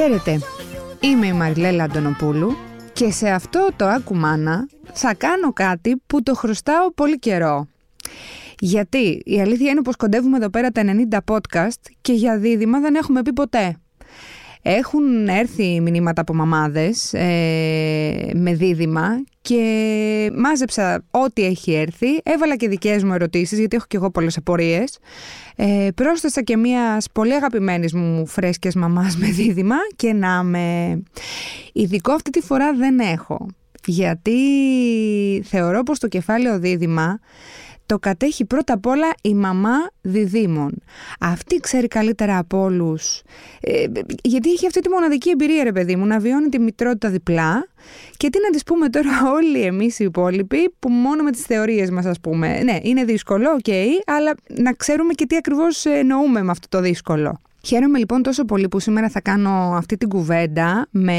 Χαίρετε, είμαι η Μαριλέλα Αντωνοπούλου και σε αυτό το Ακουμάνα θα κάνω κάτι που το χρωστάω πολύ καιρό. Γιατί η αλήθεια είναι πως κοντεύουμε εδώ πέρα τα 90 podcast και για δίδυμα δεν έχουμε πει ποτέ. Έχουν έρθει μηνύματα από μαμάδες ε, με δίδυμα και μάζεψα ό,τι έχει έρθει. Έβαλα και δικές μου ερωτήσεις γιατί έχω και εγώ πολλές απορίες. Ε, πρόσθεσα και μία πολύ αγαπημένης μου φρέσκες μαμάς με δίδυμα και να με... Ειδικό αυτή τη φορά δεν έχω. Γιατί θεωρώ πως το κεφάλαιο δίδυμα το κατέχει πρώτα απ' όλα η μαμά διδύμων. Αυτή ξέρει καλύτερα από όλους. Ε, γιατί έχει αυτή τη μοναδική εμπειρία, ρε παιδί μου, να βιώνει τη μητρότητα διπλά. Και τι να της πούμε τώρα όλοι εμείς οι υπόλοιποι, που μόνο με τις θεωρίες μας, ας πούμε. Ναι, είναι δύσκολο, οκ, αλλά να ξέρουμε και τι ακριβώς εννοούμε με αυτό το δύσκολο. Χαίρομαι λοιπόν τόσο πολύ που σήμερα θα κάνω αυτή την κουβέντα με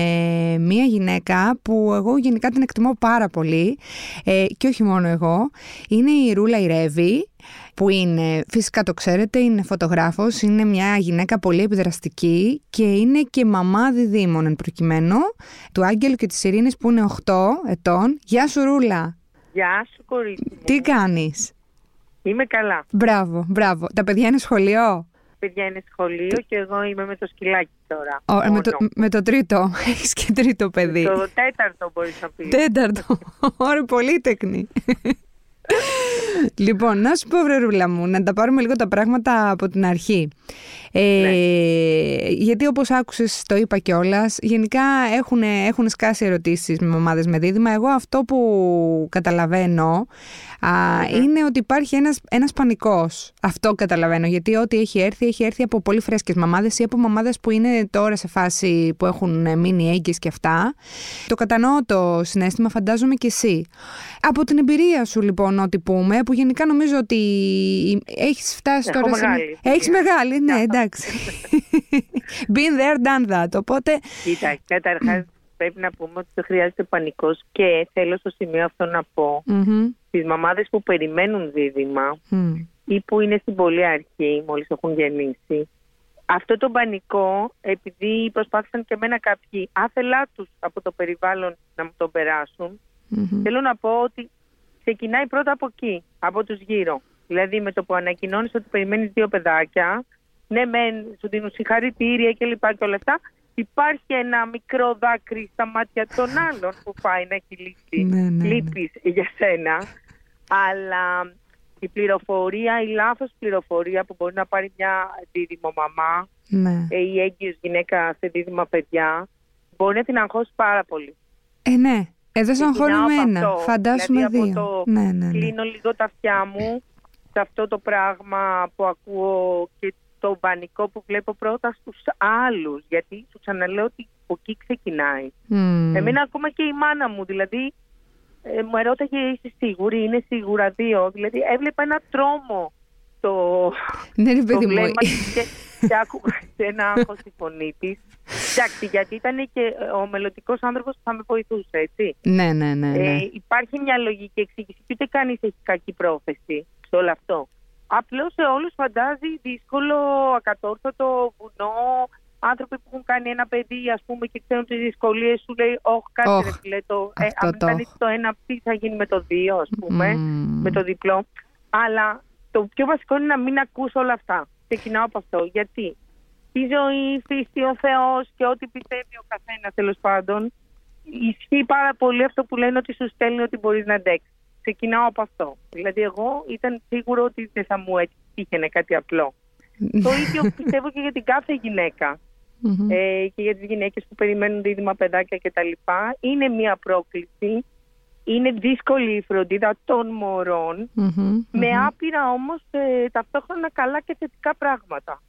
μία γυναίκα που εγώ γενικά την εκτιμώ πάρα πολύ ε, και όχι μόνο εγώ. Είναι η Ρούλα Ιρεύη που είναι, φυσικά το ξέρετε, είναι φωτογράφος, είναι μια γυναίκα πολύ επιδραστική και είναι και μαμά διδήμων εν προκειμένου του Άγγελου και της Ειρήνης που είναι 8 ετών. Γεια σου Ρούλα! Γεια σου κορίτσι μου. Τι κάνεις; Είμαι καλά. Μπράβο, μπράβο. Τα παιδιά είναι σχολείο; Παιδιά είναι σχολείο και εγώ είμαι με το σκυλάκι τώρα. Ο, με, το, με το τρίτο. Έχεις και τρίτο παιδί. Το τέταρτο μπορείς να πεις. Τέταρτο. Ωραία, πολύτεκνη. λοιπόν, να σου πω, βρερούλα μου, να τα πάρουμε λίγο τα πράγματα από την αρχή. Ε, ναι. Γιατί όπως άκουσες, το είπα κιόλας, γενικά έχουν, έχουν σκάσει ερωτήσεις με μαμάδες με δίδυμα. Εγώ αυτό που καταλαβαίνω είναι ότι υπάρχει ένας, ένας πανικός. Αυτό καταλαβαίνω, γιατί ό,τι έχει έρθει, έχει έρθει από πολύ φρέσκες μαμάδες ή από μαμάδες που είναι τώρα σε φάση που έχουν μείνει έγκυες και αυτά. Το κατανοώ το συνέστημα, φαντάζομαι και εσύ. Από την εμπειρία σου λοιπόν, ό,τι πούμε, που γενικά νομίζω ότι έχεις φτάσει Έχω τώρα μεγάλη. σε... Έχεις μεγάλη, ναι, εντάξει. Been there, done that, οπότε... Κοίτα, καταρχάς πρέπει να πούμε ότι δεν χρειάζεται πανικός και θέλω στο σημείο αυτό να πω Mm-hmm. στις μαμάδες που περιμένουν δίδυμα Mm. ή που είναι στην πολύ αρχή, μόλις έχουν γεννήσει. Αυτό το πανικό, επειδή προσπάθησαν και εμένα κάποιοι άθελά τους από το περιβάλλον να μου τον περάσουν, Mm-hmm. θέλω να πω ότι ξεκινάει πρώτα από εκεί, από τους γύρω. Δηλαδή με το που ανακοινώνεις ότι περιμένεις δύο παιδάκια, ναι μεν σου δίνουν συγχαρητήρια και λοιπά και όλα αυτά, υπάρχει ένα μικρό δάκρυ στα μάτια των άλλων που πάει να έχει λύσει Ναι, ναι, ναι. λύπης για σένα. Αλλά η πληροφορία, η λάθος πληροφορία που μπορεί να πάρει μια δίδυμο μαμά Ναι. ε, ή έγκυος γυναίκα σε δίδυμα παιδιά, μπορεί να την αγχώσει πάρα πολύ. Ε, ναι. Εδώ σαν χώρο Ξεκινάω από ένα. αυτό. Φαντάσουμε δηλαδή δύο. Από το Ναι, ναι, ναι. κλείνω λίγο τα αυτιά μου σε αυτό το πράγμα που ακούω και το πανικό που βλέπω πρώτα στους άλλους. Γιατί σου ξαναλέω ότι από εκεί ξεκινάει. Μμμ. Εμένα ακόμα και η μάνα μου, δηλαδή, ε, μου ερώταγε είσαι σίγουρη, είναι σίγουρα δύο. Δηλαδή έβλεπα ένα τρόμο το, Ναι, ρε το παιδί μου. βλέμμα της και, και άκουγα σε ένα άγχος στη φωνή της. Εντάξει, γιατί ήταν και ε, ο μελλοντικός άνθρωπος που θα με βοηθούσε, έτσι. Ναι, ναι, ναι. ναι. Ε, υπάρχει μια λογική εξήγηση και ούτε κανείς έχει κακή πρόθεση σε όλο αυτό. Απλώς σε όλους φαντάζει δύσκολο, ακατόρθωτο, βουνό. Άνθρωποι που έχουν κάνει ένα παιδί, ας πούμε, και ξέρουν τις δυσκολίες, σου λέει: Όχι, κάτσε Όχ, ρε φίλε, το, ε, αυτό αν το κάνει όχ. το ένα, τι θα γίνει με το δύο, ας πούμε, Μμμ. με το διπλό. Αλλά το πιο βασικό είναι να μην ακούς όλα αυτά. Ξεκινάω από αυτό. Γιατί; Η ζωή, η φύση, ο Θεός και ό,τι πιστεύει ο καθένας τέλος πάντων, ισχύει πάρα πολύ αυτό που λένε ότι σου στέλνει ότι μπορείς να αντέξεις. Ξεκινάω από αυτό. Δηλαδή, εγώ ήταν σίγουρο ότι δεν θα μου έτυχαινε κάτι απλό. το ίδιο πιστεύω και για την κάθε γυναίκα. Μμμ. Ε, και για τις γυναίκες που περιμένουν δίδυμα παιδάκια κτλ. Είναι μια πρόκληση. Είναι δύσκολη η φροντίδα των μωρών. Μμμ. Με άπειρα όμως ε, ταυτόχρονα καλά και θετικά πράγματα.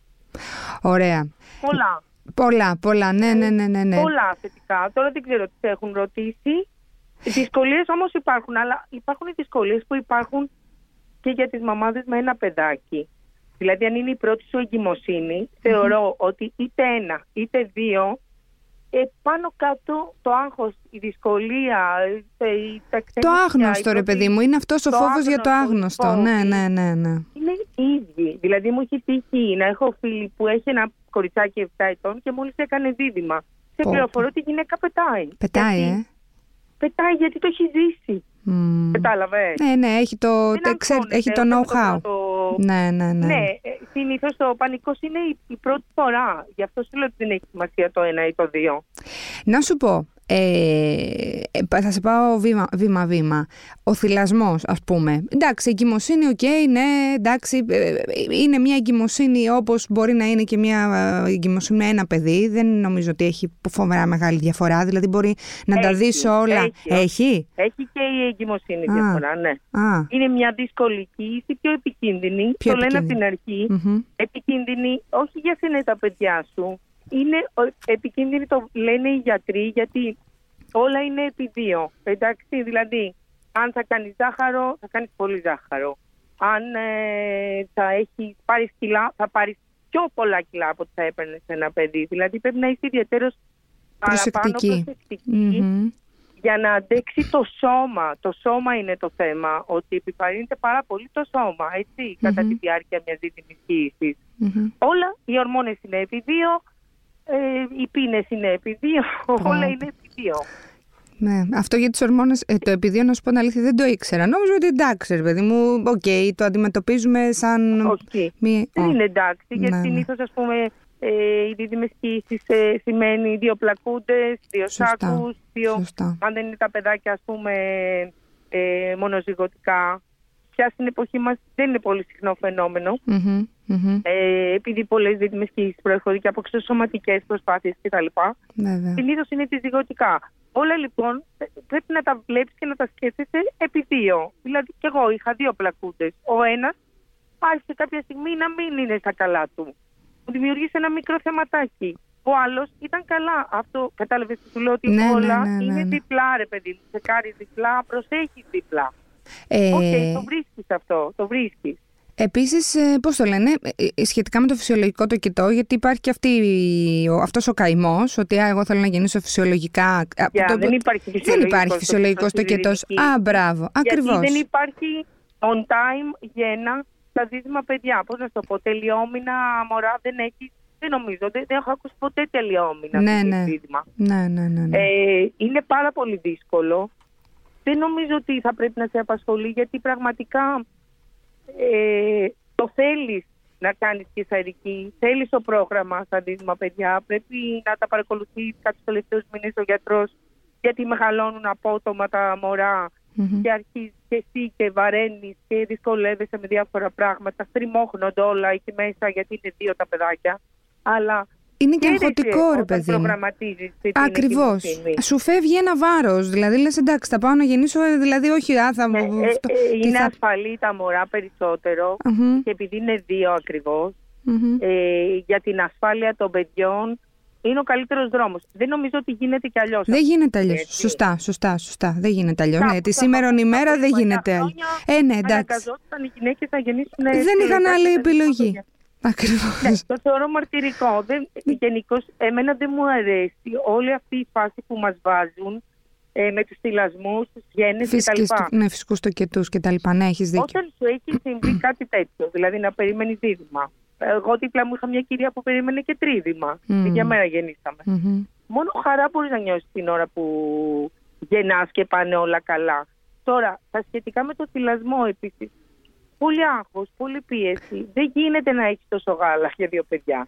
Ωραία. Πολλά. Πολλά, πολλά. Ναι, ναι, ναι, ναι. ναι. Πολλά θετικά. Τώρα δεν ξέρω τι σε έχουν ρωτήσει. Οι δυσκολίες όμως υπάρχουν, αλλά υπάρχουν οι δυσκολίες που υπάρχουν και για τις μαμάδες με ένα παιδάκι. Δηλαδή αν είναι η πρώτη σου εγκυμοσύνη, θεωρώ ότι είτε ένα είτε δύο, ε, πάνω κάτω το άγχος, η δυσκολία, ε, η, τα Το ξενύχια, άγνωστο, η ρε πρώτη- παιδί μου. Είναι αυτός ο το φόβος για το άγνωστο, άγνωστο. οι Ναι, φόβοι. ναι, ναι, ναι. είναι, οι ίδιοι. Δηλαδή μου έχει τύχει να έχω φίλη που έχει ένα κοριτσάκι 7 ετών και μόλις έκανε δίδυμα. Σε Πω, πληροφορώ ότι η γυναίκα πετάει. Πετάει, Γιατί- ε. Πετάει γιατί το έχει ζήσει. Μμ. Κατάλαβες; Ναι, ναι, έχει το, Δεν τε- ξέρει- αγχώνεται, έχει το ούτε με know-how. πρώτο- Ναι, ναι, ναι. Ναι, συνήθως ο πανικός είναι η, η πρώτη φορά. Γι' αυτό σου λέω ότι δεν έχει σημασία το ένα ή το δύο. Να σου πω, ε, ε, θα σε πάω βήμα- βήμα-βήμα. Ο θηλασμός, ας πούμε. Εντάξει, η εγκυμοσύνη, οκ, ναι, εντάξει, ε, είναι μια εγκυμοσύνη όπως μπορεί να είναι και μια ε, εγκυμοσύνη με ένα παιδί. Δεν νομίζω ότι έχει φοβερά μεγάλη διαφορά. Δηλαδή μπορεί να τα Έχει, δεις όλα. έχει. Έχει; Έχει και η εγκυμοσύνη Α. διαφορά, ναι. Α, Είναι μια δυσκολική ή πιο επικίνδυνη. Πιο το λένε από επικίνδυνη. την αρχή. μμμ. Επικίνδυνη όχι για σένα τα παιδιά σου. Είναι ο- επικίνδυνη το λένε οι γιατροί γιατί όλα είναι επί δύο. Εντάξει, δηλαδή αν θα κάνεις ζάχαρο θα κάνεις πολύ ζάχαρο. Αν ε, θα έχεις πάρεις κιλά θα πάρεις πιο πολλά κιλά από ό,τι θα έπαιρνες σε ένα παιδί. Δηλαδή πρέπει να είσαι ιδιαίτερος παραπάνω Προσεκτική. προσεκτική Μμμ. για να αντέξει το σώμα. Το σώμα είναι το θέμα, ότι επιβαρύνεται πάρα πολύ το σώμα, έτσι, κατά Μμμ. τη διάρκεια μιας δίδυμης κύησης. Μμμ. Όλα, οι ορμόνες είναι επί δύο, ε, οι πείνες είναι επί δύο, όλα είναι επί δύο. Ναι, αυτό για τι ορμόνες, ε, το επειδή να σου πω την αλήθεια, δεν το ήξερα. Νόμιζα ότι εντάξει, ρε παιδί μου, οκ, το αντιμετωπίζουμε σαν. Όχι, Μία... δεν Ω, είναι εντάξει, Ναι, γιατί ναι. συνήθως ας πούμε ε, οι δίδυμες κύησεις ε, σημαίνει δύο πλακούντες, δύο Σωστά, σάκους, δύο Σωστά. αν δεν είναι τα παιδάκια ας πούμε ε, μονοζυγωτικά. Πια στην εποχή μας δεν είναι πολύ συχνό φαινόμενο. Μμμ, μμμ. Ε, επειδή πολλές δίδυμες κύησεις προέρχονται και από εξωσωματικές προσπάθειες κτλ. Βέβαια. Συνήθως είναι ζυγωτικά. Όλα λοιπόν ε, πρέπει να τα βλέπεις και να τα σκέφτεσαι επί δύο. Δηλαδή και εγώ είχα δύο πλακούντες. Ο ένας άρχισε κάποια στιγμή να μην είναι στα καλά του. Μου δημιούργησε ένα μικρό θεματάκι. Ο άλλος ήταν καλά. Αυτό κατάλαβες τι σου λέω ότι Ναι, ναι, όλα ναι, ναι, είναι ναι. διπλά ρε παιδί μου. Σε κάνει διπλά, προσέχεις διπλά. Ε, Οκ, το βρίσκεις αυτό, το βρίσκεις. Επίσης, ε, πώς το λένε, ε, ε, σχετικά με το φυσιολογικό τοκετό, γιατί υπάρχει και αυτή, η- ο, αυτός ο καημός, ότι α, εγώ θέλω να γεννήσω φυσιολογικά. Α, Για, το- δεν υπάρχει δεν φυσιολογικός υπάρχει φυσιολογικός στο τοκετός. διδυμική. Α, μπράβο, ακριβώς. Γιατί δεν υπάρχει on time γέννα στα δίδυμα παιδιά. Πώς να σου το πω, τελειόμηνα μωρά δεν έχεις. Δεν νομίζω, δεν, δεν έχω ακούσει ποτέ τελειόμηνα Ναι, τέτοιο ναι. δίδυμα. Ναι, ναι, ναι. ναι. Ε, είναι πάρα πολύ δύσκολο. Δεν νομίζω ότι θα πρέπει να σε απασχολεί γιατί πραγματικά ε, το θέλεις να κάνεις κεσαρική, θέλεις το πρόγραμμα στα δίδυμα παιδιά, πρέπει να τα παρακολουθείς κάποιους τελευταίους μήνες ο γιατρός γιατί μεγαλώνουν απότομα τα μωρά Μμμ. και αρχίζεις και εσύ και βαραίνεις και δυσκολεύεσαι με διάφορα πράγματα, στριμώχνονται όλα εκεί μέσα γιατί είναι δύο τα παιδάκια, αλλά Είναι και χαίρεσαι αγχωτικό, ρε όταν παιδί μου. προγραμματίζεις την Ακριβώς. εγκυμοσύνη. Σου φεύγει ένα βάρος. Δηλαδή λες, εντάξει, θα πάω να γεννήσω. ε, Δηλαδή, όχι, α, θα Ε, μου. ε, αυτό- ε, τι είναι θα- ασφαλή τα μωρά περισσότερο Μμμ, και επειδή είναι δύο ακριβώς μμμ. ε, για την ασφάλεια των παιδιών είναι ο καλύτερος δρόμος. Δεν νομίζω ότι γίνεται κι αλλιώς. Δεν γίνεται αλλιώς. Έτσι. Σωστά, σωστά, σωστά. Δεν γίνεται αλλιώς. Κάπου Ναι, τη θα σήμερον πάμε ημέρα πριν δεν παλιά γίνεται αλλιώς. χρόνια, Ε, ναι, εντάξει. Αναγκαζόταν οι γυναίκες να γεννήσουν Δεν είχαν συλλογικά άλλη και επιλογή. Παιδιά. Ακριβώς. Ναι, το θεωρώ μαρτυρικό. Δεν, γενικώς, εμένα δεν μου αρέσει όλη αυτή η φάση που μας βάζουν ε, με τους θυλασμούς, τους γέννες κτλ. Ναι, φυσικούς τοκετούς και τα λοιπά. Ναι, έχεις δίκιο. Όταν σου έχει συμβεί κάτι τέτοιο, δηλαδή να περιμένεις δίδυμα. Εγώ δίπλα μου είχα μια κυρία που περίμενε και τρίδημα. Μμμ. Mm. Για μέρα γεννήσαμε. Μμμ. Μόνο χαρά μπορείς να νιώσεις την ώρα που γεννάς και πάνε όλα καλά. Τώρα, τα σχετικά με το θυλασμό επίσης. Πολύ άγχος, πολύ πίεση. Δεν γίνεται να έχεις τόσο γάλα για δύο παιδιά.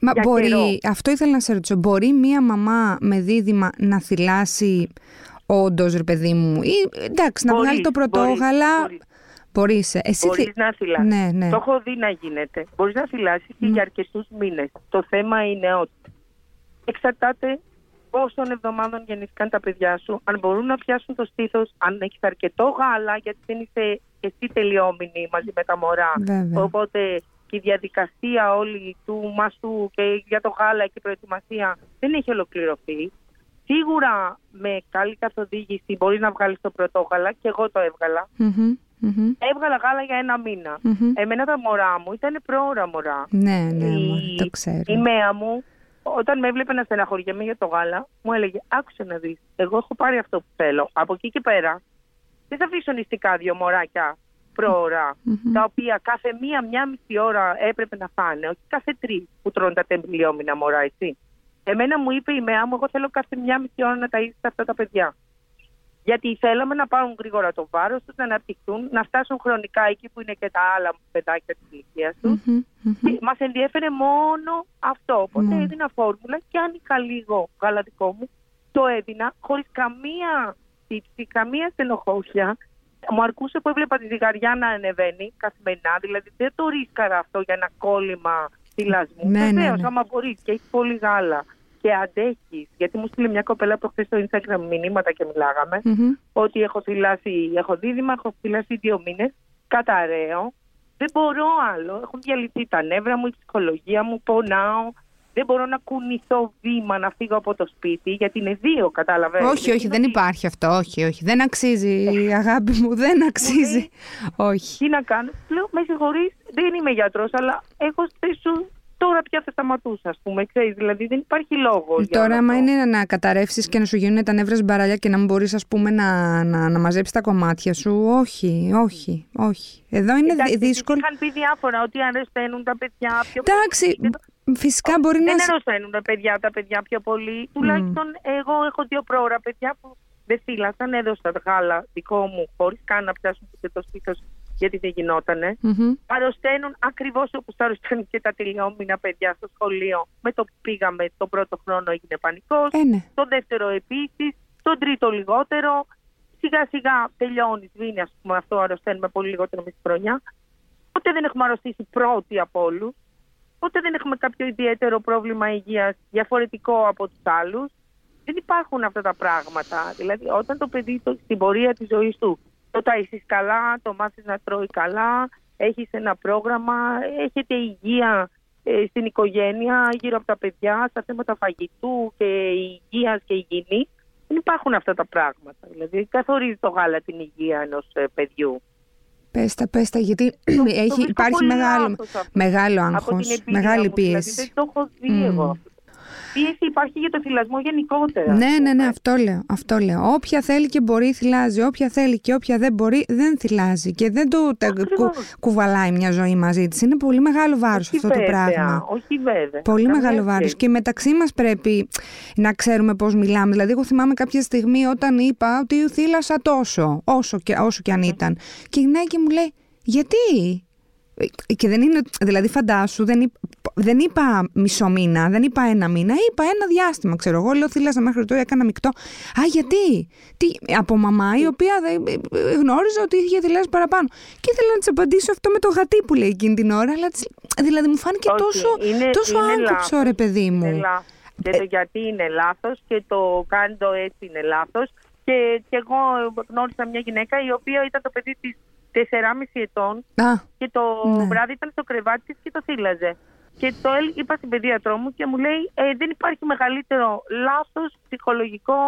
Μα για μπορεί, καιρό. αυτό ήθελα να σε ρωτήσω, μπορεί μία μαμά με δίδυμα να θυλάσει όντως, ρε παιδί μου, ή εντάξει, να Μπορείς, βγάλει το πρωτόγαλα. μπορείς, Μπορείς. ε, Εσύ Μπορείς θυ- να θυλάσει. Ναι, ναι. Το έχω δει να γίνεται. Μπορείς να θυλάσεις και για αρκετούς μήνες. Το θέμα είναι ότι εξαρτάται πόσων εβδομάδων γεννήθηκαν τα παιδιά σου, αν μπορούν να πιάσουν το στήθος, αν έχεις αρκετό γάλα, γιατί δεν είσαι και εσύ τελειόμηνη μαζί με τα μωρά. Βέβαια. Οπότε και η διαδικασία όλη του μαστού και για το γάλα και η προετοιμασία δεν έχει ολοκληρωθεί. Σίγουρα με καλή καθοδήγηση μπορεί να βγάλεις το πρωτόγαλα και εγώ το έβγαλα. Μμμ, μμμ, Έβγαλα γάλα για ένα μήνα. μμμ. Εμένα τα μωρά μου ήταν πρόωρα μωρά. Ναι, ναι, η, μωρέ, το ξέρω. η μέα μου, όταν με έβλεπε να στεναχωριέμαι για το γάλα, μου έλεγε: Άκουσε να δεις. Εγώ έχω πάρει αυτό που θέλω. Από εκεί και πέρα, δεν θα αφήσω νηστικά δύο μωράκια προωρα τα οποία κάθε μία, μία μισή ώρα έπρεπε να φάνε, όχι κάθε τρεις που τρώνε τα τεμπιλιόμινα μωρά, έτσι. Εμένα μου είπε η ΜΕΑ μου, εγώ θέλω κάθε μία μισή ώρα να ταΐσεις αυτά τα παιδιά. Γιατί θέλαμε να πάρουν γρήγορα το βάρος τους, να αναπτυχθούν, να φτάσουν χρονικά εκεί που είναι και τα άλλα παιδάκια της ηλικίας τους. Mm-hmm, Μας ενδιέφερε μόνο αυτό. Οπότε έδινα φόρμουλα και άνοιγα λίγο γαλατικό μου. Το έδινα χωρίς καμία τύψη, καμία στενοχώρια. Μου αρκούσε που έβλεπα τη ζυγαριά να ανεβαίνει καθημερινά. Δηλαδή δεν το ρίσκαρα αυτό για ένα κόλλημα θυλασμού. Ναι, Βεβαίω, ναι, ναι. άμα μπορείς και έχεις πολύ γάλα και αντέχεις. Γιατί μου στείλει μια κοπέλα προχθές στο Instagram μηνύματα και μιλάγαμε. Ότι έχω θυλάσει, έχω δίδυμα, έχω θυλάσει δύο μήνες. Καταραίω. Δεν μπορώ άλλο. Έχουν διαλυθεί τα νεύρα μου, η ψυχολογία μου, πονάω. Δεν μπορώ να κουνηθώ βήμα να φύγω από το σπίτι, γιατί είναι δύο, κατάλαβες. Όχι, όχι, δεν υπάρχει αυτό. Όχι, όχι. Δεν αξίζει, ε. αγάπη μου, δεν αξίζει. όχι. Τι να κάνω. Λέω, με συγχωρείς, δεν είμαι γιατρός, αλλά έχω σου τώρα πια θα σταματούσα, ας πούμε. Ξέρεις, δηλαδή δεν υπάρχει λόγο. Τώρα, άμα είναι να καταρρεύσεις και να σου γίνουν τα νεύρα μπαραλιά και να μην μπορείς, ας πούμε, να, να, να μαζέψεις τα κομμάτια σου, όχι, όχι, όχι. Εδώ είναι Εντάξει, δύσκολο. Είχαν πει διάφορα ότι αρρωσταίνουν τα παιδιά πιο Εντάξει, πολύ. Φυσικά μπορεί δεν να. Δεν αρρωσταίνουν τα παιδιά, τα παιδιά πιο πολύ. Mm. Τουλάχιστον εγώ έχω δύο πρόωρα παιδιά που δεν φύλασαν, έδωσα γάλα δικό μου χωρίς καν να πιάσουν το στήθος γιατί δεν γινότανε. Mm-hmm. Αρρωσταίνουν ακριβώς όπως αρρωσταίνουν και τα τελειόμινα παιδιά στο σχολείο. Με το που πήγαμε τον πρώτο χρόνο έγινε πανικός. Ε, ναι. Τον δεύτερο επίσης. Τον τρίτο λιγότερο. Σιγά σιγά τελειώνει, σβήνει, ας πούμε, αυτό αρρωσταίνουμε πολύ λιγότερο με τη χρονιά. Ποτέ δεν έχουμε αρρωστήσει πρώτοι από όλους. Ποτέ δεν έχουμε κάποιο ιδιαίτερο πρόβλημα υγείας διαφορετικό από τους άλλους. Δεν υπάρχουν αυτά τα πράγματα. Δηλαδή, όταν το παιδί στην πορεία της ζωής του το ταΐσεις καλά, το μάθεις να τρώει καλά, έχεις ένα πρόγραμμα, έχετε υγεία ε, στην οικογένεια, γύρω από τα παιδιά, στα θέματα φαγητού και υγείας και υγιεινής. Δεν υπάρχουν αυτά τα πράγματα. Δηλαδή καθορίζει το γάλα την υγεία ενός ε, παιδιού. Πέστα, πέστα, γιατί έχει, υπάρχει μεγάλο, μεγάλο άγχος, μεγάλη δηλαδή, πίεση. Δηλαδή, δεν το έχω δει εγώ πίεση υπάρχει για το θυλασμό γενικότερα. Ναι, ναι, ναι, αυτό λέω, αυτό λέω. Όποια θέλει και μπορεί θυλάζει, όποια θέλει και όποια δεν μπορεί δεν θυλάζει και δεν το κου, κουβαλάει μια ζωή μαζί της. Είναι πολύ μεγάλο βάρος αυτό βέβαια, το πράγμα. Όχι βέβαια. Πολύ μεγάλο βάρος. Και μεταξύ μας πρέπει να ξέρουμε πώς μιλάμε. Δηλαδή, εγώ θυμάμαι κάποια στιγμή όταν είπα ότι θύλασα τόσο, όσο και, όσο και αν ήταν. Και η γυναίκα μου λέει, γιατί, και δεν είναι, δηλαδή φαντάσου, δεν, είπα, δεν είπα μισό μήνα, δεν είπα ένα μήνα, είπα ένα διάστημα, ξέρω εγώ, λέω θύλασα μέχρι τώρα, έκανα μεικτό. Α, γιατί, τι, από μαμά η οποία γνώριζα ότι είχε θυλάσει παραπάνω. Και ήθελα να της απαντήσω αυτό με το γατί που λέει εκείνη την ώρα, αλλά δηλαδή μου φάνηκε τόσο, είναι, τόσο άγκοψο ρε παιδί μου. Είναι λάθος. Και το γιατί είναι λάθος και το κάνει το έτσι είναι λάθος. Και, και εγώ γνώρισα μια γυναίκα η οποία ήταν το παιδί της 4,5 ετών και το ναι. βράδυ ήταν στο κρεβάτι της και το θύλαζε. Και το είπα στην παιδίατρό μου και μου λέει ε, δεν υπάρχει μεγαλύτερο λάθος ψυχολογικό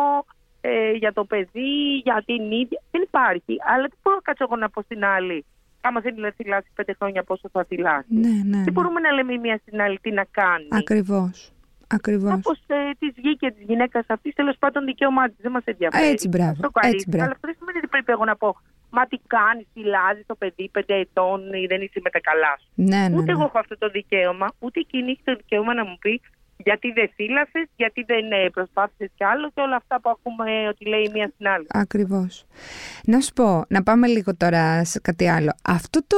ε, για το παιδί, για την ίδια. Δεν υπάρχει. Αλλά τι μπορώ να κάτσω εγώ να πω στην άλλη. Άμα θέλει να θυλάσει πέντε χρόνια πόσο θα θυλάσει. Ναι, ναι, Τι ναι. μπορούμε να λέμε η μία στην άλλη τι να κάνει. Ακριβώς. Ακριβώς. Όπως ε, της βγήκε της γυναίκας αυτής, τέλος πάντων δικαίωμά της. Δεν μας ενδιαφέρει. Έτσι, μπράβο. Έτσι, μπράβο. Αλλά αυτό δεν σημαίνει ότι πρέπει εγώ να πω Μα τι κάνει, φυλάζει το παιδί πέντε ετών ή δεν είσαι με τα καλά σου. Ναι, ναι, ούτε ναι. εγώ έχω αυτό το δικαίωμα, ούτε εκείνη έχει το δικαίωμα να μου πει γιατί δεν φύλασες, γιατί δεν ε, προσπάθησες κι άλλο και όλα αυτά που ακούμε ότι λέει η μία στην άλλη. Ακριβώς. Να σου πω, να πάμε λίγο τώρα σε κάτι άλλο. Αυτό το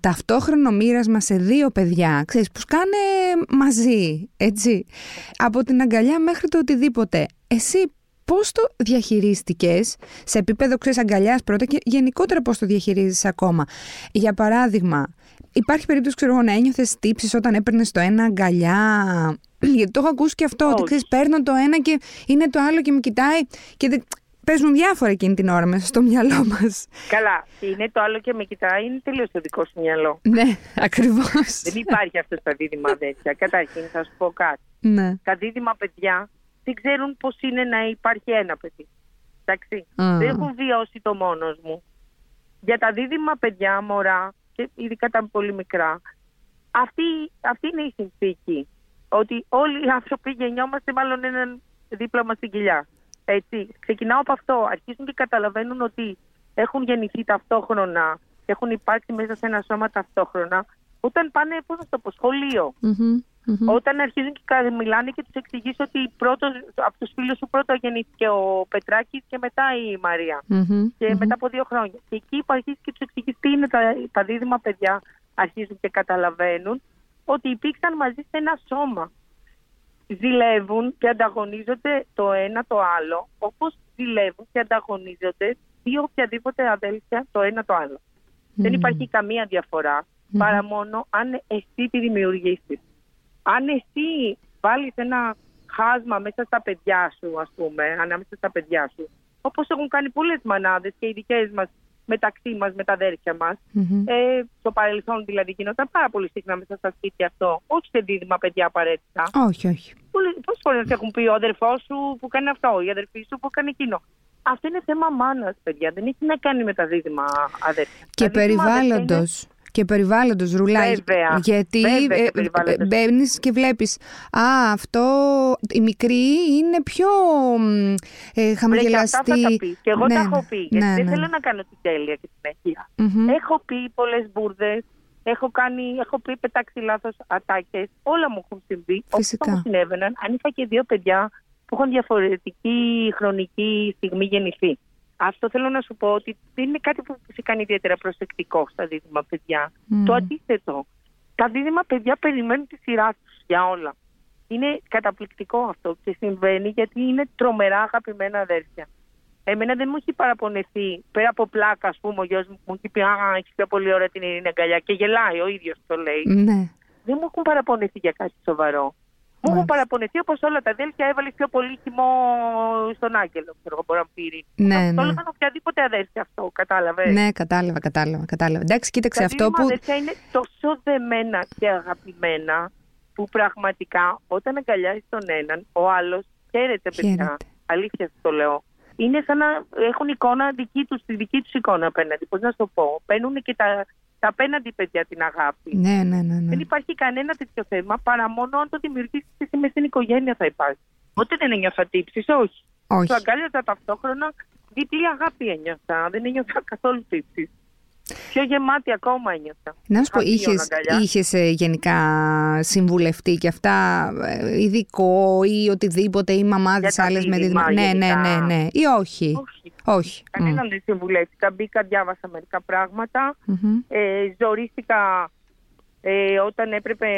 ταυτόχρονο μοίρασμα σε δύο παιδιά, ξέρεις, που σκάνε μαζί, έτσι, από την αγκαλιά μέχρι το οτιδήποτε. Εσύ Πώς το διαχειρίστηκες σε επίπεδο ξέρεις αγκαλιάς πρώτα και γενικότερα πώς το διαχειρίζεσαι ακόμα. Για παράδειγμα, υπάρχει περίπτωση ξέρω, να ένιωθες τύψεις όταν έπαιρνες το ένα αγκαλιά. Γιατί το έχω ακούσει και αυτό, ότι ξέρεις, παίρνω το ένα και είναι το άλλο και με κοιτάει και δεν... παίζουν διάφορα εκείνη την ώρα μέσα στο μυαλό μας. Καλά. Είναι το άλλο και με κοιτάει, είναι τελείως το δικό σου μυαλό. Ναι, ακριβώς. Δεν υπάρχει αυτό στα δίδυμα τέτοια. Καταρχήν, θα σου πω κάτι. Ναι. Τα δίδυμα παιδιά δεν ξέρουν πώς είναι να υπάρχει ένα παιδί. Εντάξει. Δεν έχουν βιώσει το μόνος μου. Για τα δίδυμα παιδιά, μωρά, και ειδικά τα πολύ μικρά, αυτή, αυτή είναι η συνθήκη. Ότι όλοι οι άνθρωποι γεννιόμαστε μάλλον έναν δίπλα μας στην κοιλιά. Έτσι. Ξεκινάω από αυτό. Αρχίζουν και καταλαβαίνουν ότι έχουν γεννηθεί ταυτόχρονα και έχουν υπάρξει μέσα σε ένα σώμα ταυτόχρονα, όταν πάνε, πώς να το πω, σχολείο. Όταν αρχίζουν και μιλάνε και τους εξηγήσει ότι πρώτος, από τους φίλους σου πρώτα γεννήθηκε ο Πετράκης και μετά η μαρια Και μετά από δύο χρόνια. Και εκεί που αρχίζεις και τους εξηγήσει τι είναι τα, τα δίδυμα παιδιά, αρχίζουν και καταλαβαίνουν ότι υπήρξαν μαζί σε ένα σώμα. Ζηλεύουν και ανταγωνίζονται το ένα το άλλο, όπως ζηλεύουν και ανταγωνίζονται δύο οποιαδήποτε αδέλφια το ένα το άλλο. Δεν υπάρχει καμία διαφορά παρά μόνο αν εσύ τη δημιουργήσεις αν εσύ βάλεις ένα χάσμα μέσα στα παιδιά σου, ας πούμε, ανάμεσα στα παιδιά σου, όπως έχουν κάνει πολλές μανάδες και οι δικές μας μεταξύ μας, με τα αδέρφια μας. Mm-hmm. Ε, στο παρελθόν δηλαδή γινόταν πάρα πολύ συχνά μέσα στα σπίτια αυτό. Όχι σε δίδυμα παιδιά απαραίτητα. Όχι, όχι. Πόσες φορές έχουν πει ο αδερφός σου που κάνει αυτό, η αδερφή σου που κάνει εκείνο. Αυτό είναι θέμα μάνας, παιδιά. Δεν έχει να κάνει με τα δίδυμα αδέρφια. Και περιβάλλοντος και περιβάλλοντος ρουλάει. Βέβαια. Γιατί ε, μπαίνεις και βλέπεις, α, αυτό η μικρή είναι πιο ε, χαμογελαστή. Αυτά θα πεις. Και εγώ ναι, τα έχω πει. Γιατί ναι, δεν ναι. θέλω να κάνω την τέλεια και την αιχεια Έχω πει πολλές μπουρδες. Έχω, κάνει, έχω πει πετάξει λάθος ατάκες. Όλα μου έχουν συμβεί. Φυσικά. Όπω συνέβαιναν. Αν είχα και δύο παιδιά που έχουν διαφορετική χρονική στιγμή γεννηθεί. Αυτό θέλω να σου πω ότι δεν είναι κάτι που σε κάνει ιδιαίτερα προσεκτικό στα δίδυμα παιδιά. Το αντίθετο. Τα δίδυμα παιδιά περιμένουν τη σειρά τους για όλα. Είναι καταπληκτικό αυτό και συμβαίνει γιατί είναι τρομερά αγαπημένα αδέρφια. Εμένα δεν μου έχει παραπονεθεί πέρα από πλάκα, ας πούμε, ο γιος μου μου έχει πει Α, έχεις πιο πολύ ώρα την Ειρήνη αγκαλιά και γελάει ο ίδιος το λέει. Ναι. Δεν μου έχουν παραπονεθεί για κάτι σοβαρό. Μου έχουν παραπονεθεί όπως όλα τα αδέλφια έβαλε πιο πολύ χυμό στον Άγγελο. Ξέρω εγώ, μπορεί να πει. Ναι, ναι. Το έλεγαν οποιαδήποτε αδέλφια αυτό, κατάλαβες. Ναι, κατάλαβα, κατάλαβα. κατάλαβα. Εντάξει, κοίταξε τα αυτό που. Τα αδέλφια είναι τόσο δεμένα και αγαπημένα που πραγματικά όταν αγκαλιάζει τον έναν, ο άλλος χαίρεται, παιδιά. Αλήθεια το λέω. Είναι σαν να έχουν εικόνα δική τους, τη δική τους εικόνα απέναντι. Πώς να σου το πω. Παίρνουν και τα, τα απέναντι παιδιά την αγάπη. Ναι, ναι, ναι, ναι. Δεν υπάρχει κανένα τέτοιο θέμα παρά μόνο αν το δημιουργήσεις εσύ με στην οικογένεια θα υπάρχει. Ούτε δεν ένιωθα τύψει, όχι. όχι. Το αγκάλιαζα ταυτόχρονα διπλή αγάπη ένιωθα. Δεν ένιωθα καθόλου τύψει. Πιο γεμάτη ακόμα ένιωθα. Να σου πω, είχες, είχες ε, γενικά συμβουλευτεί και αυτά ε, ειδικό ή οτιδήποτε ή μαμάδες άλλες με δίδυμα. Ναι, ναι, ναι, ναι. Ή όχι. Όχι. όχι. Κανέναν mm. δεν συμβουλεύτηκα. Μπήκα, διάβασα μερικά πράγματα. Mm-hmm. Ε, ζορίστηκα ε, όταν έπρεπε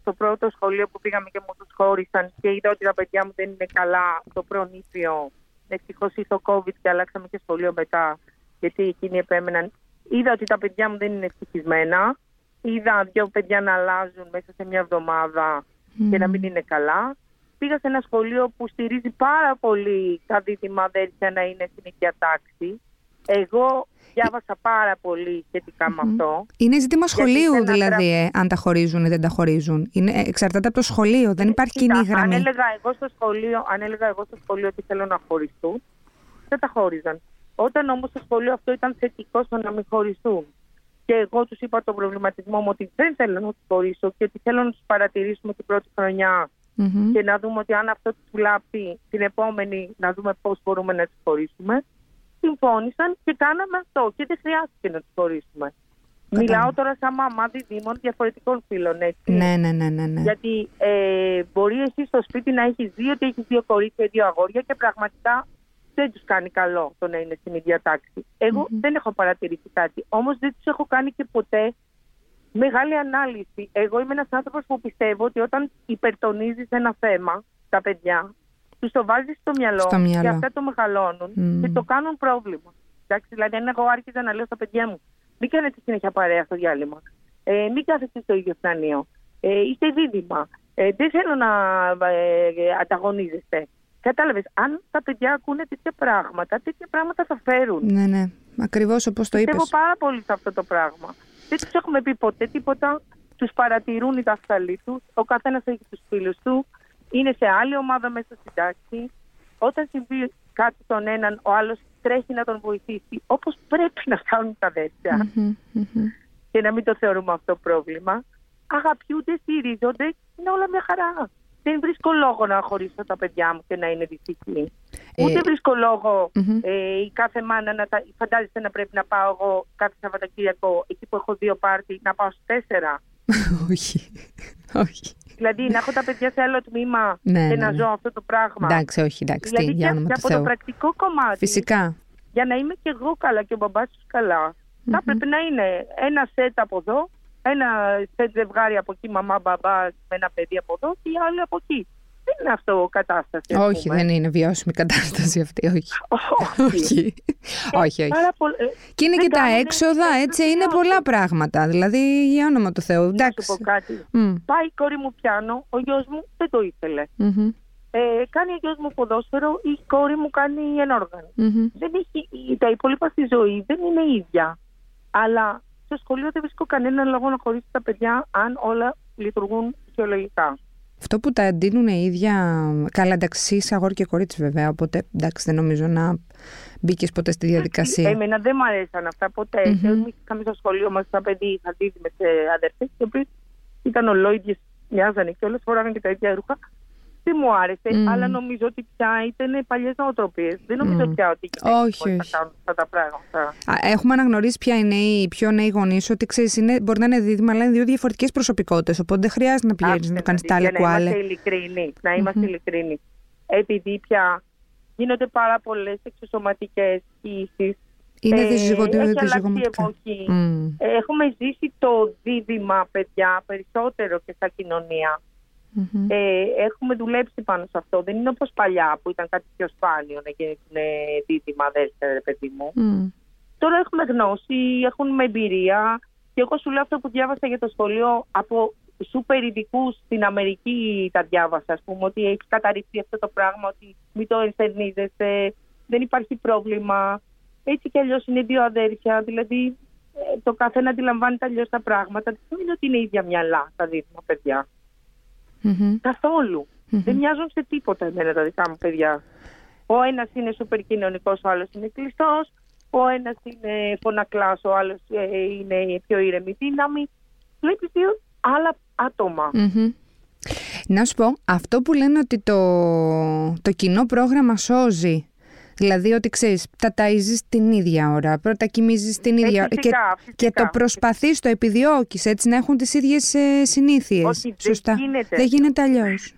στο πρώτο σχολείο που πήγαμε και μου τους χώρισαν και είδα ότι τα παιδιά μου δεν είναι καλά το προνήπιο. Ευτυχώς ήρθε το COVID και αλλάξαμε και σχολείο μετά, γιατί εκείνοι επέμεναν Είδα ότι τα παιδιά μου δεν είναι ευτυχισμένα. Είδα δύο παιδιά να αλλάζουν μέσα σε μια εβδομάδα και να μην είναι καλά. Πήγα σε ένα σχολείο που στηρίζει πάρα πολύ τα δίδυμα αδέρφια να είναι στην ίδια τάξη. Εγώ διάβασα πάρα πολύ σχετικά με αυτό. Είναι ζήτημα σχολείου δηλαδή, ε, αν τα χωρίζουν ή δεν τα χωρίζουν. Είναι, ε, εξαρτάται από το σχολείο, δεν υπάρχει κοινή γραμμή. Αν έλεγα, εγώ στο σχολείο, αν έλεγα εγώ στο σχολείο ότι θέλω να χωριστούν, δεν τα χώριζαν. Όταν όμως το σχολείο αυτό ήταν θετικό στο να μην χωριστούν και εγώ τους είπα τον προβληματισμό μου ότι δεν θέλω να τους χωρίσω και ότι θέλω να τους παρατηρήσουμε την πρώτη και να δούμε ότι αν αυτό του βλάπτει την επόμενη να δούμε πώς μπορούμε να τους χωρίσουμε. Συμφώνησαν και κάναμε αυτό και δεν χρειάστηκε να τους χωρίσουμε. Μιλάω τώρα σαν μαμά διδήμων διαφορετικών φίλων, έτσι. Ναι, ναι, ναι, ναι. ναι. Γιατί ε, μπορεί εσύ στο σπίτι να έχεις δύο ότι έχεις δύο κορίτσια, δύο αγόρια και πραγματικά δεν τους κάνει καλό το να είναι στην ίδια τάξη. δεν έχω παρατηρήσει κάτι. Όμως δεν τους έχω κάνει και ποτέ μεγάλη ανάλυση. Εγώ είμαι ένας άνθρωπος που πιστεύω ότι όταν υπερτονίζεις ένα θέμα, τα παιδιά, τους το βάζεις στο μυαλό, στο μυαλό. και αυτά το μεγαλώνουν και το κάνουν πρόβλημα. Εντάξει, δηλαδή, αν εγώ άρχιζα να λέω στα παιδιά μου, μην κάνετε συνέχεια παρέα στο διάλειμμα. Ε, μην κάθεστε στο ίδιο φτάνιο. Ε, είστε δίδυμα. Ε, δεν θέλω να ε, ανταγωνίζεστε. Κατάλαβες, αν τα παιδιά ακούνε τέτοια πράγματα, τέτοια πράγματα θα φέρουν. Ναι, ναι. Ακριβώς όπως το είπες. Πιστεύω πάρα πολύ σε αυτό το πράγμα. Δεν τους έχουμε πει ποτέ τίποτα. Τους παρατηρούν οι δάσκαλοι τους. Ο καθένας έχει τους φίλους του. Είναι σε άλλη ομάδα μέσα στην τάξη. Όταν συμβεί κάτι τον έναν, ο άλλος τρέχει να τον βοηθήσει όπως πρέπει να κάνουν τα αδέρφια. Και να μην το θεωρούμε αυτό πρόβλημα. Αγαπιούνται, στηρίζονται, είναι όλα μια χαρά. Δεν βρίσκω λόγο να χωρίσω τα παιδιά μου και να είναι δυστυχή. Ε, Ούτε βρίσκω λόγο μμμ. ε, η κάθε μάνα να τα. Φαντάζεστε να πρέπει να πάω εγώ κάθε Σαββατοκύριακο εκεί που έχω δύο πάρτι να πάω στι τέσσερα. όχι. όχι. δηλαδή να έχω τα παιδιά σε άλλο τμήμα Ναι, και ναι, να ναι. ζω αυτό το πράγμα. Εντάξει, όχι, εντάξει. δηλαδή τι, για και, όνομα και του από το Θεού. πρακτικό κομμάτι, Φυσικά. για να είμαι και εγώ καλά και ο μπαμπάς τους καλά, θα πρέπει να είναι ένα σετ από εδώ, ένα σετ ζευγάρι από εκεί, μαμά, μπαμπά, με ένα παιδί από εδώ και οι άλλοι από εκεί. Δεν είναι αυτό κατάσταση. ας Όχι, πούμε. δεν είναι βιώσιμη κατάσταση αυτή, όχι. Όχι. όχι. όχι, όχι. Πάρα πολλ- ε, Και είναι δεν και τα κάνουν έξοδα, έξω έτσι, στο είναι κοινό. πολλά πράγματα. Δηλαδή, για όνομα του Θεού. Να σου Εντάξει. πω κάτι. Μμ, Πάει η κόρη μου πιάνο, ο γιος μου δεν το ήθελε. μμμ, Ε, κάνει ο γιος μου ποδόσφαιρο, η κόρη μου κάνει ενόργανο. μμμ. Δεν έχει, τα υπόλοιπα στη ζωή δεν είναι ίδια. Αλλά στο σχολείο δεν βρίσκω κανέναν λόγο να χωρίσει τα παιδιά αν όλα λειτουργούν φυσιολογικά. Αυτό που τα εντείνουν οι ίδια. Καλά, εντάξει, είσαι αγόρι και κορίτσι βέβαια. Οπότε εντάξει, δεν νομίζω να μπήκες ποτέ στη διαδικασία. Εμένα δεν μου αρέσαν αυτά ποτέ. Μμμ. Και Εμείς είχαμε στο σχολείο μας τα παιδί, είχα δει με αδερφές, οι οποίε ήταν ολόιδιες, μοιάζανε και όλες φοράγαν και τα ίδια ρούχα. Δεν μου άρεσε, Μμ. αλλά νομίζω ότι πια ήταν παλιές νοοτροπίες. Δεν νομίζω Μμ. πια ότι οι γυναίκες Όχι, μπορείς να όχι. κάνουν αυτά τα πράγματα. Α, Έχουμε αναγνωρίσει πια οι νέοι, οι πιο νέοι γονείς, ότι ξέρεις, μπορεί να είναι δίδυμα, αλλά είναι δύο διαφορετικές προσωπικότητες. Οπότε δεν χρειάζεται να πηγαίνεις να το κάνεις τα για άλλα να κουάλε. είμαστε ειλικρινεί. Να είμαστε ειλικρινεί. Επειδή πια γίνονται πάρα πολλές εξωσωματικές κοίησει. Είναι δυσζυγωτικό. Έχει αλλάξει η εποχή. Ε, Έχουμε ζήσει το δίδυμα, παιδιά, περισσότερο και στα κοινωνία. Ε, έχουμε δουλέψει πάνω σε αυτό. Δεν είναι όπως παλιά που ήταν κάτι πιο σπάνιο να γίνουν δίδυμα αδέρφια, ρε παιδί μου. Τώρα έχουμε γνώση, έχουμε εμπειρία. Και εγώ σου λέω αυτό που διάβασα για το σχολείο από σούπερ ειδικούς στην Αμερική τα διάβασα, ας πούμε, ότι έχει καταρριφθεί αυτό το πράγμα, ότι μην το ενστερνίζεσαι, δεν υπάρχει πρόβλημα. Έτσι κι αλλιώς είναι δύο αδέρφια, δηλαδή ε, το καθένα αντιλαμβάνεται αλλιώς τα πράγματα. Δεν είναι ότι είναι ίδια μυαλά τα δίδυμα παιδιά. Καθόλου. Δεν μοιάζουν σε τίποτα εμένα τα δικά μου παιδιά. Ο ένας είναι σούπερ κοινωνικός, ο άλλος είναι κλειστός. Ο ένας είναι φωνακλάς, ο άλλος είναι πιο ήρεμη δύναμη. Βλέπεις δύο άλλα άτομα. Να σου πω, αυτό που λένε ότι το, το κοινό πρόγραμμα σώζει. Δηλαδή ότι ξέρεις, τα ταΐζεις την ίδια ώρα, πρώτα κοιμίζεις την ίδια ώρα και, φυσικά, φυσικά. και το προσπαθείς, το επιδιώκεις έτσι να έχουν τις ίδιες ε, συνήθειες. Όχι, δεν Σωστά. γίνεται. Δεν γίνεται αλλιώς.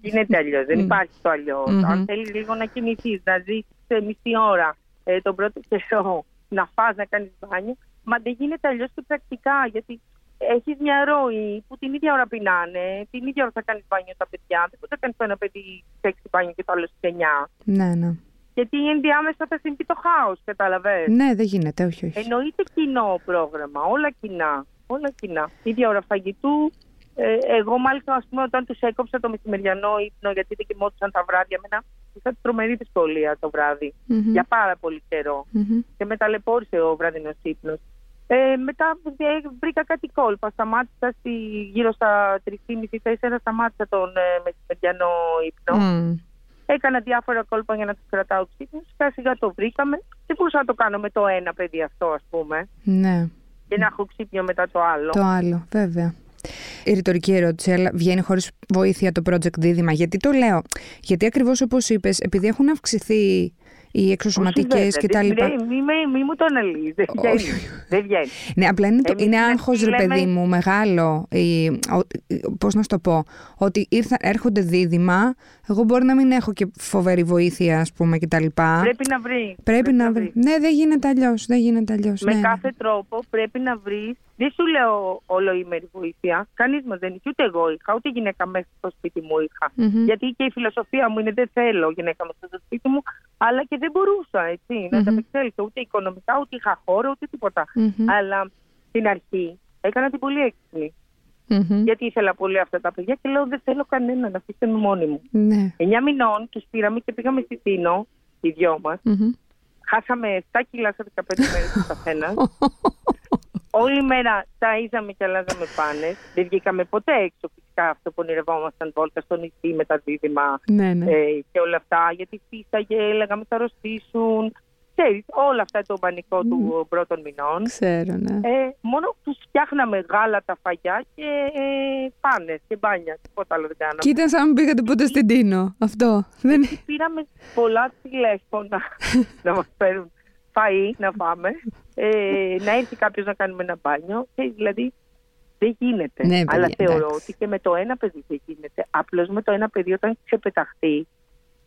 Γίνεται αλλιώς, δεν υπάρχει το αλλιώς. Μμμ. Αν θέλεις λίγο να κοιμηθείς, να ζήσει μισή ώρα ε, τον πρώτο καιρό, να φας, να κάνεις μπάνιο, μα δεν γίνεται αλλιώς και πρακτικά. Γιατί έχεις μια ροή που την ίδια ώρα πεινάνε, την ίδια ώρα θα κάνεις μπάνιο τα παιδιά. Δεν μπορεί να κάνεις το ένα παιδί σε 6 μπάνιο και το άλλο σε 9. ναι, ναι. Γιατί ενδιάμεσα θα συμβεί το χάος, καταλαβαίνετε. Ναι, δεν γίνεται, όχι, όχι. Εννοείται κοινό πρόγραμμα, όλα κοινά. Όλα κοινά. Ίδια ώρα φαγητού. Ε, εγώ, μάλιστα, ας πούμε, όταν τους έκοψα το μεσημεριανό ύπνο, γιατί δεν κοιμόντουσαν τα βράδια, μένα είχα τρομερή δυσκολία το βράδυ Μμμ. για πάρα πολύ καιρό. Μμμ. Και με ταλαιπώρησε ο βραδινός ύπνος. Ε, μετά ε, βρήκα κάτι κόλπα. Σταμάτησα στη, γύρω στα 3.30-4 σταμάτησα τον ε, μεσημεριανό ύπνο. Μμ. Έκανα διάφορα κόλπα για να τους κρατάω ξύπνου. Σιγά σιγά το βρήκαμε. Δεν μπορούσα να το κάνω με το ένα παιδί αυτό, ας πούμε. Ναι, Και να έχω ξύπνιο μετά το άλλο. το άλλο, βέβαια. Η ρητορική ερώτηση, αλλά βγαίνει χωρίς βοήθεια το project δίδυμα. Γιατί το λέω, Γιατί ακριβώς όπως είπες, επειδή έχουν αυξηθεί οι εξωσωματικές Όχι, βέβαια. κτλ. Δεν- Μη, μη, μη μου το αναλύει. Δεν βγαίνει. Όχι. Δεν βγαίνει. Ναι, απλά είναι, το, Εμείς είναι λέμε- άγχος ρε λέμε- παιδί μου μεγάλο. Η, ο, πώς να σου το πω. Ότι ήρθα, έρχονται δίδυμα. Εγώ μπορεί να μην έχω και φοβερή βοήθεια, ας πούμε, κτλ. Πρέπει να βρεις. Πρέπει να βρεις. Ναι, δεν γίνεται αλλιώς. Δεν γίνεται αλλιώς. Με ναι, κάθε τρόπο πρέπει να βρεις. Δεν σου λέω ολοήμερη βοήθεια. Κανείς μα δεν είχε. Ούτε εγώ είχα, ούτε γυναίκα μέσα στο σπίτι μου είχα. Μμμ. Γιατί και η φιλοσοφία μου είναι δεν θέλω γυναίκα μέσα στο σπίτι μου, αλλά και δεν μπορούσα έτσι, να τα Μμμ. απεξέλθω ούτε οικονομικά, ούτε είχα χώρο, ούτε τίποτα. Μμμ. Αλλά στην αρχή έκανα την πολύ έξυπνη. Μμμ. Γιατί ήθελα πολύ αυτά τα παιδιά και λέω δεν θέλω κανένα να αφήστε με μόνη μου. Ναι. 9 μηνών τους πήραμε και πήγαμε στη Τίνο, οι δυο μας. Μμμ. Χάσαμε 7 κιλά σε 15 μέρες ο καθένας. Όλη μέρα ταΐζαμε και αλλάζαμε πάνε. Δεν βγήκαμε ποτέ έξω φυσικά αυτό που ονειρευόμασταν βόλτα στο νησί με τα δίδυμα ναι, ναι. ε, και όλα αυτά. Γιατί φύσαγε, λέγαμε θα αρρωστήσουν. ξέρεις, όλα αυτά το πανικό του πρώτων μηνών. Ξέρω, ναι. Ε, μόνο τους φτιάχναμε γάλα τα φαγιά και ε, πάνες και μπάνια. Τίποτα άλλο δεν κάναμε. Και ήταν σαν να μην πήγατε ποτέ στην Τίνο. Αυτό. Δεν... Πήραμε πολλά τηλέφωνα να μας φέρουν φαΐ να πάμε, ε, να έρθει κάποιος να κάνουμε ένα μπάνιο. Και, δηλαδή δεν γίνεται. Ναι, Αλλά παιδιά, θεωρώ εντάξει. ότι και με το ένα παιδί δεν γίνεται. Απλώς με το ένα παιδί όταν ξεπεταχθεί,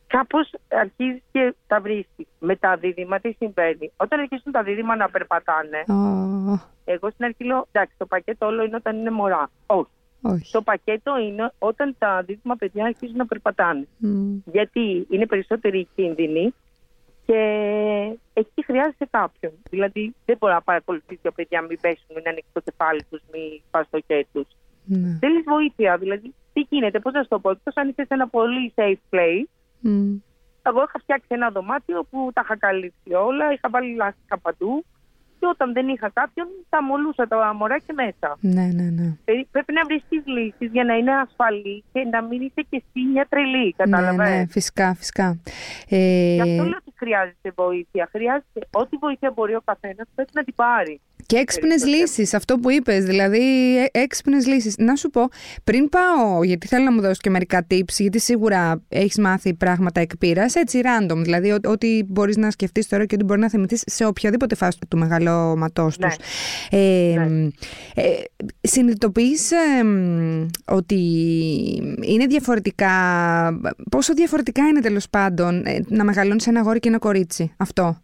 κάπως αρχίζει και τα βρίσκει. Με τα δίδυμα τι συμβαίνει. Όταν αρχίσουν τα δίδυμα να περπατάνε, Ω, εγώ στην αρχή λέω εντάξει, το πακέτο όλο είναι όταν είναι μωρά. Όχι. όχι. Το πακέτο είναι όταν τα δίδυμα παιδιά αρχίζουν να περπατάνε. Μμ. Γιατί είναι περισσότεροι οι κίνδυνοι και εκεί χρειάζεται κάποιον. Δηλαδή δεν μπορεί να παρακολουθήσει τα παιδιά μην πέσουν, μην ανοίξει το κεφάλι τους, μην σπάσει το χέρι τους. Ναι. Θέλεις βοήθεια. Δηλαδή τι γίνεται, πώς να σου το πω, εκτός αν είσαι σε ένα πολύ safe place. Μμ. Εγώ είχα φτιάξει ένα δωμάτιο που τα είχα καλύψει όλα, είχα βάλει λάστιχα παντού και όταν δεν είχα κάποιον, τα μολούσα τα μωράκια μέσα. Ναι, ναι, ναι. Δηλαδή, πρέπει να βρεις τις λύσεις για να είναι ασφαλή και να μην είσαι και εσύ μια τρελή. Ναι, Κατάλαβες; ναι, φυσικά, φυσικά. Γι' αυτό Ε, λέω ότι χρειάζεται βοήθεια. Χρειάζεται ό,τι βοήθεια μπορεί ο καθένας πρέπει να την πάρει. Και έξυπνες Περισσότερο. λύσεις, αυτό που είπες, δηλαδή έξυπνες λύσεις. Να σου πω, πριν πάω, γιατί θέλω να μου δώσεις και μερικά tips, γιατί σίγουρα έχεις μάθει πράγματα εκ πείρας, έτσι random, δηλαδή ό- ό,τι μπορείς να σκεφτείς τώρα και ό,τι μπορεί να θυμηθεί σε οποιαδήποτε φάση του μεγαλώματός Ναι. τους. Ε, Ναι. ε, συνειδητοποιείς ε, μ, ότι είναι διαφορετικά, πόσο διαφορετικά είναι τέλος πάντων ε, να μεγαλώνεις ένα αγόρι και ένα κορίτσι, αυτό.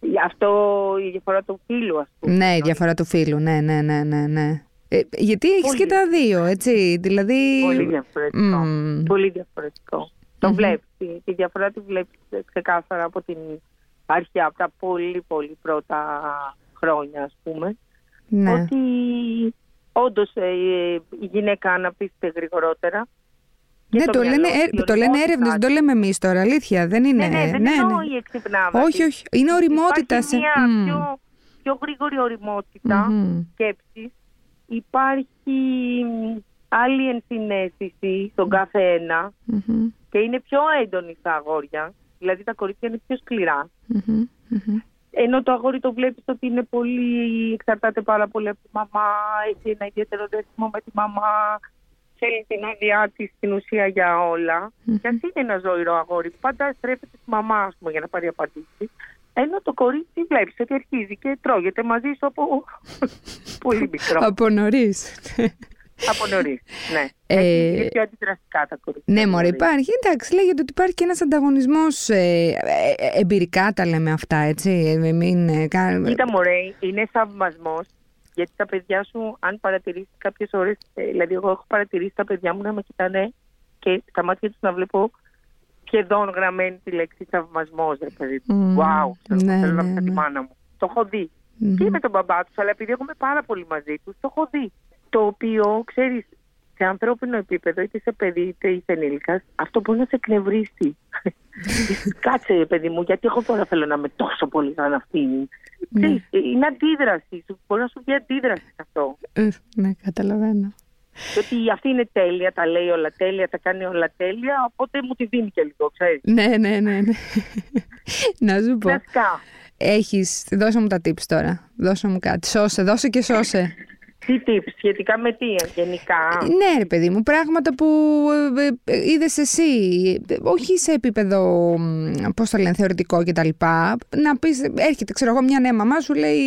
Γι' αυτό η διαφορά του φίλου, ας πούμε. Ναι, η διαφορά του φίλου, ναι, ναι, ναι, ναι. ναι. Ε, γιατί έχεις Πολύ. και τα δύο, έτσι, δηλαδή... Πολύ διαφορετικό. Μμμ. Πολύ διαφορετικό. Το βλέπεις. Τη, τη διαφορά τη βλέπεις ξεκάθαρα από την αρχή, από τα πολύ πολύ πρώτα χρόνια, ας πούμε. Ναι. Ότι όντως ε, η γυναίκα αναπτύσσεται γρηγορότερα. Και Ναι, το, μυαλό, λένε, η ε, το λένε έρευνες, δεν οριμότητα. το λέμε εμείς τώρα, αλήθεια, δεν είναι... Ναι, ναι, δεν εννοώ η εξυπνάδα. Όχι, της. όχι, είναι οριμότητα Υπάρχει σε... μια Μμ. πιο, πιο γρήγορη οριμότητα Μμμ. σκέψης. Υπάρχει μ, άλλη ενσυναίσθηση στον κάθε ένα Μμμ. και είναι πιο έντονη στα αγόρια. Δηλαδή τα κορίτσια είναι πιο σκληρά. Μμμ. Μμμ. Ενώ το αγόρι το βλέπεις ότι είναι πολύ, εξαρτάται πάρα πολύ από τη μαμά, έχει ένα ιδιαίτερο δέσιμο με τη μαμά, θέλει την άδειά της στην ουσία για όλα. Και ας είναι ένα ζωηρό αγόρι, πάντα στρέφεται στη μαμά, ας πούμε, για να πάρει απαντήσεις. Ενώ το κορίτσι βλέπεις ότι αρχίζει και τρώγεται μαζί σου από πολύ μικρό. Από νωρίς. από νωρίς. Ναι. Ε, Έχει- είναι πιο αντιδραστικά τα κορίτσια. Ναι, μωρέ, δηλαδή. υπάρχει. Εντάξει, λέγεται ότι υπάρχει και ένας ανταγωνισμός. Ε, ε, ε, εμπειρικά τα λέμε αυτά, έτσι. Ε, μην, ε, κα- Κοίτα, μωρέ, είναι θαυμασμός. Γιατί τα παιδιά σου, αν παρατηρήσεις κάποιες ώρες, δηλαδή, εγώ έχω παρατηρήσει τα παιδιά μου να με κοιτάνε και στα μάτια τους να βλέπω σχεδόν γραμμένη τη λέξη θαυμασμός. Ρε παιδί μου. Μμμ. Wow, θέλω Ναι, θέλω να ναι, πω τη ναι. μάνα μου. Το έχω δει. Μμμ. Και με τον μπαμπά τους, αλλά επειδή έχουμε πάρα πολύ μαζί τους, το έχω δει. Το οποίο, ξέρεις, σε ανθρώπινο επίπεδο, είτε σε παιδί είτε είσαι ενήλικας, αυτό μπορεί να σε εκνευρίσει. Κάτσε, παιδί μου, γιατί εγώ τώρα θέλω να είμαι τόσο πολύ σαν αυτήν. Ξέρεις, Είναι αντίδραση. Σου, μπορεί να σου βγει αντίδραση σε αυτό. Ε, Ναι, καταλαβαίνω. Και ότι αυτή είναι τέλεια, τα λέει όλα τέλεια, τα κάνει όλα τέλεια, οπότε μου τη δίνει και λίγο, ξέρεις. Ναι, ναι, ναι. ναι. Να σου πω. Κλασικά. Έχεις, δώσε μου τα tips τώρα. Δώσε μου κάτι. Σώσε, δώσε και σώσε. Τι tips, σχετικά με τι, γενικά; Ναι, ρε παιδί μου, πράγματα που ε, ε, είδες εσύ, ε, όχι σε επίπεδο, μ, πώς το λένε, θεωρητικό κτλ. Να πεις, έρχεται, ξέρω εγώ, μια νέα μαμά σου λέει,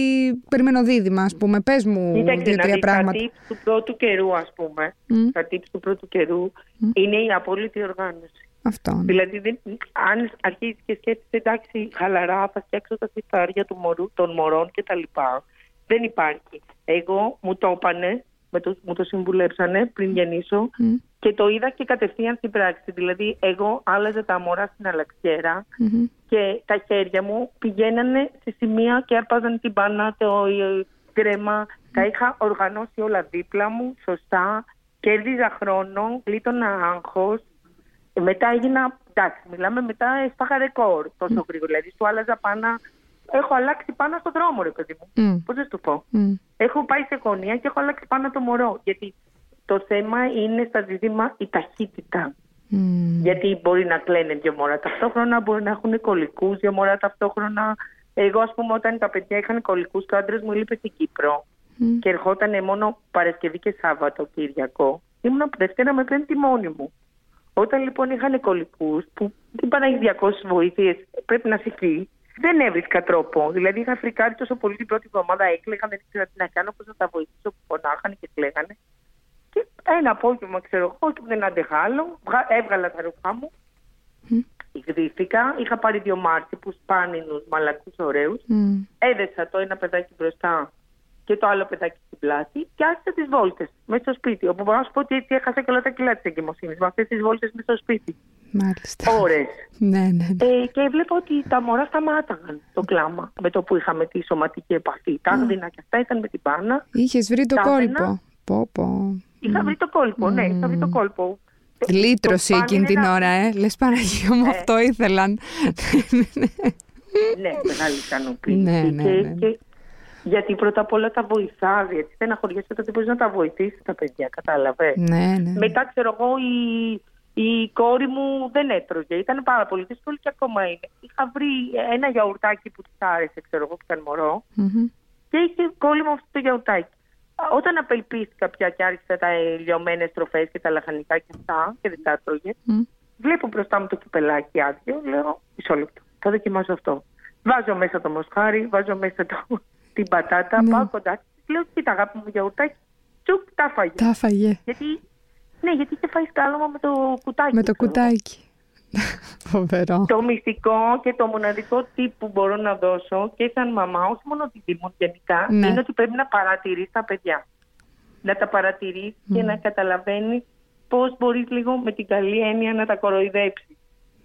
περιμένω δίδυμα, ας πούμε, πες μου Κοίταξε, να δύο-τρία δεις, πράγματα. τα tips του πρώτου καιρού, ας πούμε, Μμ. τα tips του πρώτου καιρού είναι η απόλυτη οργάνωση. Αυτό. ναι. Δηλαδή, δεν, αν αρχίσει και σκέφτεσαι, εντάξει, χαλαρά, θα φτιάξω τα σιφάρια του μωρού, των μωρών κτλ. Δεν υπάρχει. Εγώ μου το έπανε, με το, μου το συμβουλέψανε πριν γεννήσω Μμ. και το είδα και κατευθείαν στην πράξη. Δηλαδή, εγώ άλλαζα τα μωρά στην αλλαξιέρα Μμμ. και τα χέρια μου πηγαίνανε σε σημεία και άρπαζαν την μπάνα, το ε, κρέμα. Τα είχα οργανώσει όλα δίπλα μου, σωστά. Κέρδιζα χρόνο, γλίτωνα άγχος. Ε, Μετά έγινα, εντάξει, μιλάμε μετά, έσπαγα ρεκόρ τόσο γρήγορα. Δηλαδή, σου άλλαζα πάνα, έχω αλλάξει πάνω στον δρόμο, ρε παιδί μου. Μμ. Πώς να σου το πω. Μμ. Έχω πάει σε γωνία και έχω αλλάξει πάνω το μωρό. Γιατί το θέμα είναι στα ζήτημα η ταχύτητα. Γιατί μπορεί να κλαίνε δύο μωρά ταυτόχρονα, μπορεί να έχουν κολλικού δύο μωρά ταυτόχρονα. Εγώ, ας πούμε, όταν τα παιδιά είχαν κολλικού και ο άντρας μου λείπει στην Κύπρο και ερχόταν μόνο Παρασκευή και Σάββατο Κυριακό, ήμουν από Δευτέρα με Πέμπτη μόνη μου. Όταν λοιπόν είχαν κολλικού, που δεν πάνε 200 βοήθειες, πρέπει να σηκεί, δεν έβρισκα τρόπο. Δηλαδή είχα φρικάρει τόσο πολύ την πρώτη εβδομάδα, έκλαιγα, δεν ήξερα τι να κάνω, πώς να τα βοηθήσω που φωνάχανε και κλαίγανε. Και ένα απόγευμα, ξέρω εγώ, και δεν άντεχα άλλο, έβγαλα τα ρούχα μου, εκδίθηκα, είχα πάρει δύο μάρτυπους πάνινους, μαλακούς, ωραίους, mm. έδεσα το ένα παιδάκι μπροστά και το άλλο παιδάκι στην πλάτη και άρχισα τις βόλτες μέσα στο σπίτι. Όπου μπορώ να σου πω ότι έτσι έχασα και όλα τα κιλά της εγκυμοσύνης με αυτές τις βόλτες μέσα στο σπίτι. Μάλιστα. Ώρες. ναι, ναι, ναι. Ε, και βλέπω ότι τα μωρά σταμάταγαν το κλάμα με το που είχαμε τη σωματική επαφή. Τα άγδινα και αυτά ήταν με την πάνα. Είχες βρει το κόλπο. Πω, πω. Είχα βρει το κόλπο, ναι, είχα βρει το κόλπο. Λύτρωση εκείνη την ώρα, ε. Λες Παναγία μου, ε. αυτό ήθελαν. ναι, μεγάλη ικανοποίηση. Ναι, ναι, ναι. Γιατί πρώτα απ' όλα τα βοηθά, γιατί δεν αχωριέσαι ότι μπορείς να τα βοηθήσεις τα παιδιά, κατάλαβες; Ναι, ναι. Μετά, ξέρω εγώ, η, η κόρη μου δεν έτρωγε. Ήταν πάρα πολύ δύσκολο και ακόμα είναι. Είχα βρει ένα γιαουρτάκι που της άρεσε, ξέρω εγώ, που ήταν μωρό. Mm-hmm. Και είχε κόλλημα αυτό το γιαουρτάκι. Όταν απελπίστηκα πια και άρχισα τα λιωμένε τροφές και τα λαχανικά και αυτά και δεν τα έτρωγε, mm. βλέπω μπροστά μου το κυπελάκι άδειο. Λέω, μισό λεπτό, θα δοκιμάσω αυτό. Βάζω μέσα το μοσχάρι, βάζω μέσα το, την πατάτα, ναι. πάω κοντά λέω κοίτα αγάπη μου γιαουρτάκι, τσουκ, τα φάγε. Τα φάγε. Γιατί, ναι, γιατί είχε φάει σκάλωμα με το κουτάκι. Με το κουτάκι. Φοβερό. Το μυστικό και το μοναδικό τύπο που μπορώ να δώσω και σαν μαμά, όχι μόνο τη Δήμων γενικά, ναι. είναι ότι πρέπει να παρατηρείς τα παιδιά. Να τα παρατηρείς και να καταλαβαίνεις πώς μπορείς λίγο με την καλή έννοια να τα κοροϊδέψεις.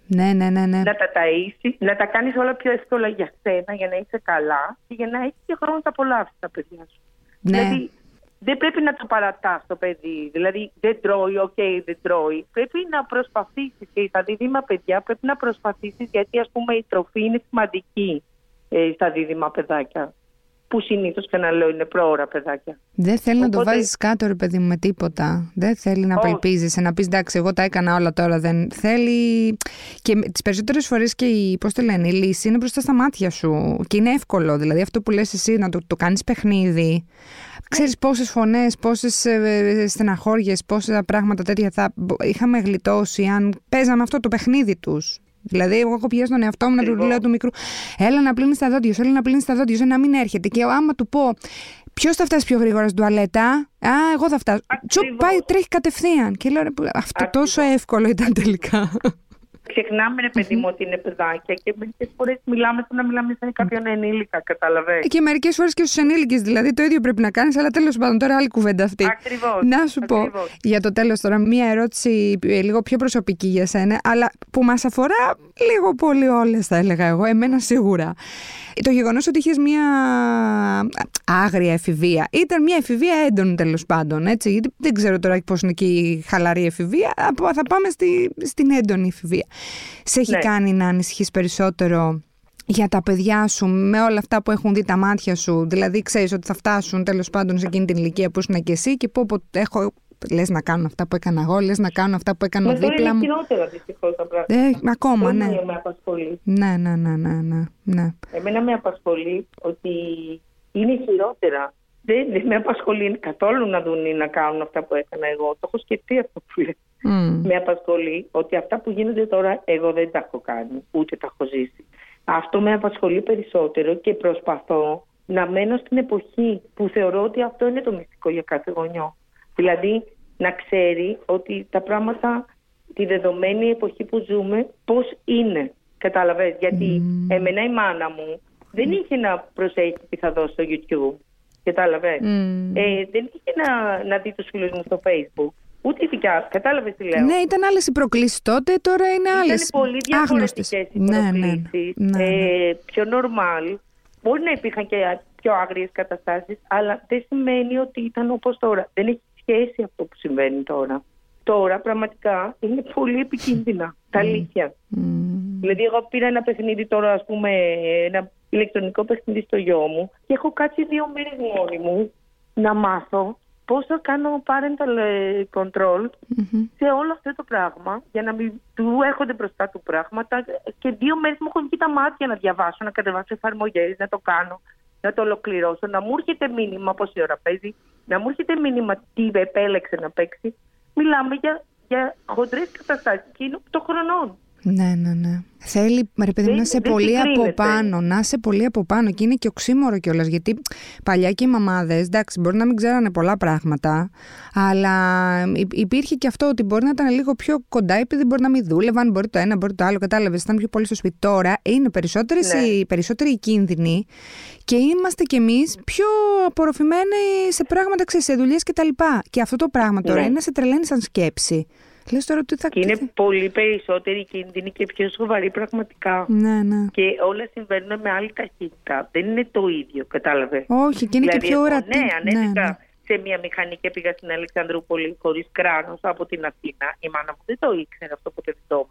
Ναι, ναι, ναι, ναι. Να τα ταΐσεις, να τα κάνεις όλα πιο εύκολα για σένα, για να είσαι καλά και για να έχεις και χρόνο να τα απολαύσεις τα παιδιά σου. Ναι. Δηλαδή, δεν πρέπει να το παρατάς το παιδί. Δηλαδή, δεν τρώει, OK, okay, δεν τρώει. Πρέπει να προσπαθήσεις και στα δίδυμα παιδιά πρέπει να προσπαθήσεις γιατί, ας πούμε, η τροφή είναι σημαντική ε, στα δίδυμα παιδάκια που συνήθως και να λέω είναι προώρα παιδάκια. Δεν θέλει Οπότε... να το βάζεις κάτω, ρε παιδί μου, με τίποτα. Δεν θέλει να απελπίζεσαι, να πεις εντάξει, εγώ τα έκανα όλα τώρα. Δεν θέλει. Και τις περισσότερες φορές και η, πώς το λένε, η λύση είναι μπροστά στα μάτια σου. Και είναι εύκολο. Δηλαδή αυτό που λες εσύ να το, το κάνεις παιχνίδι. Ξέρεις πόσες φωνές, πόσες ε, στεναχώριες, πόσα πράγματα τέτοια θα είχαμε γλιτώσει αν παίζαμε αυτό το παιχνίδι τους. Δηλαδή, εγώ έχω πιέσει τον εαυτό μου να του λέω του μικρού: Έλα να πλύνεις τα δόντια σου, έλα να πλύνεις τα δόντια σου, να μην έρχεται. Και άμα του πω, Ποιος θα φτάσει πιο γρήγορα στην τουαλέτα. Α, εγώ θα φτάσω. Τσουπ, πάει, τρέχει κατευθείαν. Και λέω, αυτό τόσο εύκολο ήταν τελικά. Ξεχνάμε, ρε παιδί μου, ότι είναι παιδάκια και μερικές φορές μιλάμε σαν να μιλάμε σαν κάποιον ενήλικα, καταλαβαίνετε. Ε, και μερικές φορές και στους ενήλικες, δηλαδή το ίδιο πρέπει να κάνεις, αλλά τέλος πάντων τώρα άλλη κουβέντα αυτή. Ακριβώς. Να σου πω για το τέλος τώρα μία ερώτηση ε, λίγο πιο προσωπική για σένα, αλλά που μας αφορά λίγο πολύ όλες, θα έλεγα εγώ, εμένα σίγουρα. Το γεγονός ότι είχες μία άγρια εφηβεία ήταν μία εφηβεία έντονη τέλος πάντων. Έτσι, γιατί δεν ξέρω τώρα πώς είναι και η χαλαρή εφηβεία. Θα πάμε στη, στην έντονη εφηβεία. Σε έχει ναι. κάνει να ανησυχείς περισσότερο για τα παιδιά σου με όλα αυτά που έχουν δει τα μάτια σου; Δηλαδή, ξέρεις ότι θα φτάσουν τέλος πάντων σε εκείνη την ηλικία που ήσουν και εσύ και πω, πω έχω λες να κάνω αυτά που έκανα εγώ, λες να κάνω αυτά που έκανα δίπλα μου. Είναι χειρότερα δυστυχώς τα πράγματα. Ε, ακόμα, ναι. Με απασχολεί. Ναι, ναι, ναι, ναι, ναι, ναι. Εμένα με απασχολεί ότι είναι χειρότερα. Δεν, δεν με απασχολεί καθόλου να δουν ή να κάνουν αυτά που έκανα εγώ. Το έχω σκεφτεί αυτό που λέει. Mm. Με απασχολεί ότι αυτά που γίνονται τώρα εγώ δεν τα έχω κάνει, ούτε τα έχω ζήσει. Αυτό με απασχολεί περισσότερο και προσπαθώ να μένω στην εποχή που θεωρώ ότι αυτό είναι το μυστικό για κάθε γονιό. Δηλαδή να ξέρει ότι τα πράγματα τη δεδομένη εποχή που ζούμε πώς είναι. Κατάλαβες, γιατί mm. εμένα η μάνα μου δεν είχε να προσέχει τι θα δώσει στο YouTube. Κατάλαβες. Mm. Ε, δεν είχε να, να δει τους φίλους μου στο Facebook. Ούτε η δικιά κατάλαβες τι λέω. Ναι, ήταν άλλες οι προκλήσεις τότε, τώρα είναι άλλες. Ήταν πολύ διαφορετικές οι ναι, ναι, ναι, ε, πιο normal. Μπορεί να υπήρχαν και πιο άγριες καταστάσεις, αλλά δεν σημαίνει ότι ήταν όπως τώρα. Δεν έχει σχέση αυτό που συμβαίνει τώρα. Τώρα πραγματικά είναι πολύ επικίνδυνα. Τα αλήθεια. Mm. Δηλαδή, εγώ πήρα ένα παιχνίδι τώρα, ας πούμε, ένα ηλεκτρονικό παιχνίδι στο γιο μου και έχω κάτσει δύο μέρες μόνη μου να μάθω πώς θα κάνω parental ε, control σε όλο αυτό το πράγμα για να μην του έρχονται μπροστά του πράγματα και δύο μέρες μου έχουν βγει τα μάτια να διαβάσω, να κατεβάσω εφαρμογές, να το κάνω, να το ολοκληρώσω, να μου έρχεται μήνυμα πόση ώρα παίζει, να μου έρχεται μήνυμα τι επέλεξε να παίξει. Μιλάμε για, για χοντρές καταστάσεις και είναι 8 χρονών. Ναι, ναι, ναι. Θέλει, ρε παιδί, να είσαι πολύ από πάνω. Να είσαι πολύ από πάνω. Και είναι και οξύμορο κιόλας. Γιατί παλιά και οι μαμάδες, εντάξει, μπορεί να μην ξέρανε πολλά πράγματα, αλλά υπήρχε και αυτό ότι μπορεί να ήταν λίγο πιο κοντά, επειδή μπορεί να μην δούλευαν, μπορεί το ένα, μπορεί το άλλο. Κατάλαβες, ήταν πιο πολύ στο σπίτι. Τώρα είναι περισσότερες ναι. οι, περισσότεροι οι κίνδυνοι και είμαστε κι εμείς πιο απορροφημένοι σε πράγματα, ξέρεις, σε δουλειές κτλ. Και, και αυτό το πράγμα τώρα ναι. είναι να σε τρελαίνει σαν σκέψη. Λες τώρα τι θα... Και είναι πολύ περισσότερη κίνδυνη και πιο σοβαρή πραγματικά. Ναι, ναι. Και όλα συμβαίνουν με άλλη ταχύτητα. Δεν είναι το ίδιο, κατάλαβες; Όχι, και είναι δηλαδή, και πιο ορατή. Ναι, ανέβηκα ναι, ναι. σε μια μηχανή και πήγα στην Αλεξανδρούπολη χωρίς κράνος από την Αθήνα. Η μάνα μου δεν το ήξερε αυτό που δεν το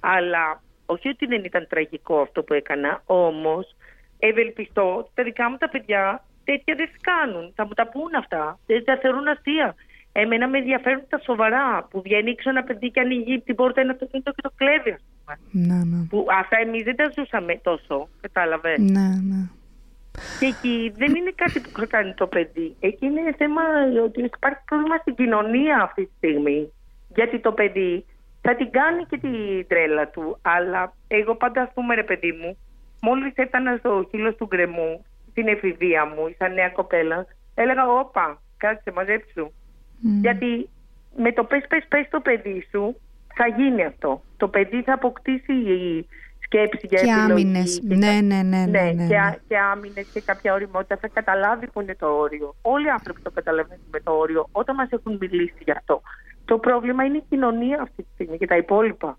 Αλλά όχι ότι δεν ήταν τραγικό αυτό που έκανα, όμως ευελπιστώ ότι τα δικά μου τα παιδιά τέτοια δεν κάνουν. Θα μου τα πούν αυτά. Δεν τα θεωρούν αστεία. Εμένα με ενδιαφέρουν τα σοβαρά. Που βγαίνει έξω ένα παιδί και ανοίγει την πόρτα ένα αυτοκίνητο και το κλέβει, ας πούμε. Ναι, ναι. Που αυτά εμείς δεν τα ζούσαμε τόσο, κατάλαβες; Ναι, ναι. Και εκεί δεν είναι κάτι που κάνει το παιδί. Εκεί είναι θέμα ότι υπάρχει πρόβλημα στην κοινωνία αυτή τη στιγμή. Γιατί το παιδί θα την κάνει και την τρέλα του. Αλλά εγώ πάντα, ας πούμε, ρε παιδί μου, μόλις έφτανα στο χείλος του γκρεμού, στην εφηβεία μου, σαν νέα κοπέλα, έλεγα: Όπα, κάτσε, μαζέψου. Γιατί με το πες πες πες το παιδί σου θα γίνει αυτό. Το παιδί θα αποκτήσει η σκέψη για και επιλογή. Άμυνες. Ναι, ναι, ναι, ναι, ναι, ναι, Και, και άμυνες και κάποια οριμότητα. Θα καταλάβει που είναι το όριο. Όλοι οι άνθρωποι το καταλαβαίνουν με το όριο όταν μας έχουν μιλήσει γι' αυτό. Το πρόβλημα είναι η κοινωνία αυτή τη στιγμή και τα υπόλοιπα.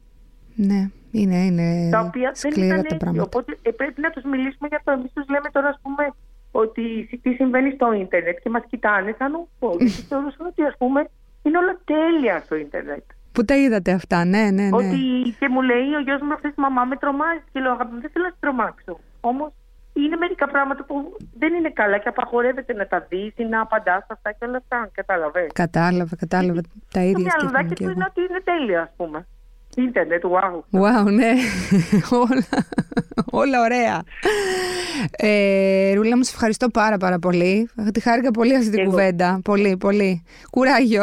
Ναι, είναι, είναι τα οποία δεν ήταν έτσι. Οπότε ε, πρέπει να τους μιλήσουμε για το εμείς τους λέμε τώρα ας πούμε ότι τι συμβαίνει στο ίντερνετ και μας κοιτάνε σαν ουφό. Γιατί θεωρούσαν ότι ας πούμε είναι όλα τέλεια στο ίντερνετ. Πού τα είδατε αυτά, ναι, ναι, ναι. Ότι και μου λέει ο γιος μου αυτής μαμά με τρομάζεις και λέω αγαπητοί δεν θέλω να σε τρομάξω. Όμως είναι μερικά πράγματα που δεν είναι καλά και απαγορεύεται να τα δεις ή να απαντάς αυτά και όλα αυτά. Κατάλαβες. Κατάλαβα, κατάλαβα. Τα ίδια σκέφτομαι και εγώ. είναι ότι είναι τέλεια, ας πούμε. Ίντερνετ, wow. Wow, ναι. όλα, όλα ωραία. Ε, Ρούλα μου, σε ευχαριστώ πάρα πάρα πολύ. Τη χάρηκα πολύ αυτή την κουβέντα. Πολύ, πολύ. Κουράγιο.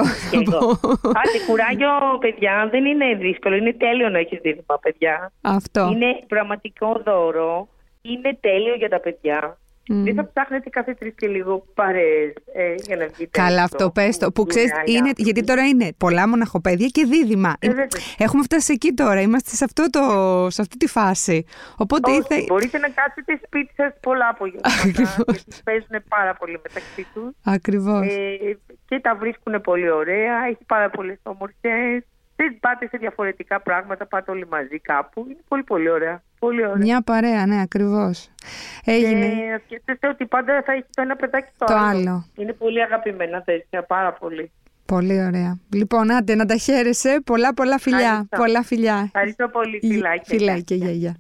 Άντε, κουράγιο, παιδιά, δεν είναι δύσκολο. Είναι τέλειο να έχεις δίδυμα, παιδιά. Αυτό. Είναι πραγματικό δώρο. Είναι τέλειο για τα παιδιά. Mm. Δεν θα ψάχνετε κάθε τρεις και λίγο παρέ ε, για να βγείτε. Καλά, αυτό πες το. Που ξέρεις, είναι, γιατί τώρα είναι πολλά μοναχοπαίδια και δίδυμα. Ε, Έχουμε φτάσει εκεί τώρα. Είμαστε σε, αυτό το, σε αυτή τη φάση. Οπότε Όχι, ήθε... Μπορείτε να κάτσετε σπίτι σας πολλά απογεύματα. Γιατί παίζουν πάρα πολύ μεταξύ τους. Ακριβώς. Ε, και τα βρίσκουν πολύ ωραία. Έχει πάρα πολλές όμορφε. Δεν πάτε σε διαφορετικά πράγματα, πάτε όλοι μαζί κάπου. Είναι πολύ πολύ ωραία. Πολύ ωραία. Μια παρέα, ναι, ακριβώς. Έγινε. Και σκέφτεστε ότι πάντα θα έχει το ένα παιδάκι το, το άλλο. Είναι πολύ αγαπημένα τέτοια, πάρα πολύ. Πολύ ωραία. Λοιπόν, άντε να τα χαίρεσαι. Πολλά, πολλά φιλιά. Ευχαριστώ. Πολλά φιλιά. Ευχαριστώ πολύ. Φιλάκια. Φιλάκια, γεια, γεια.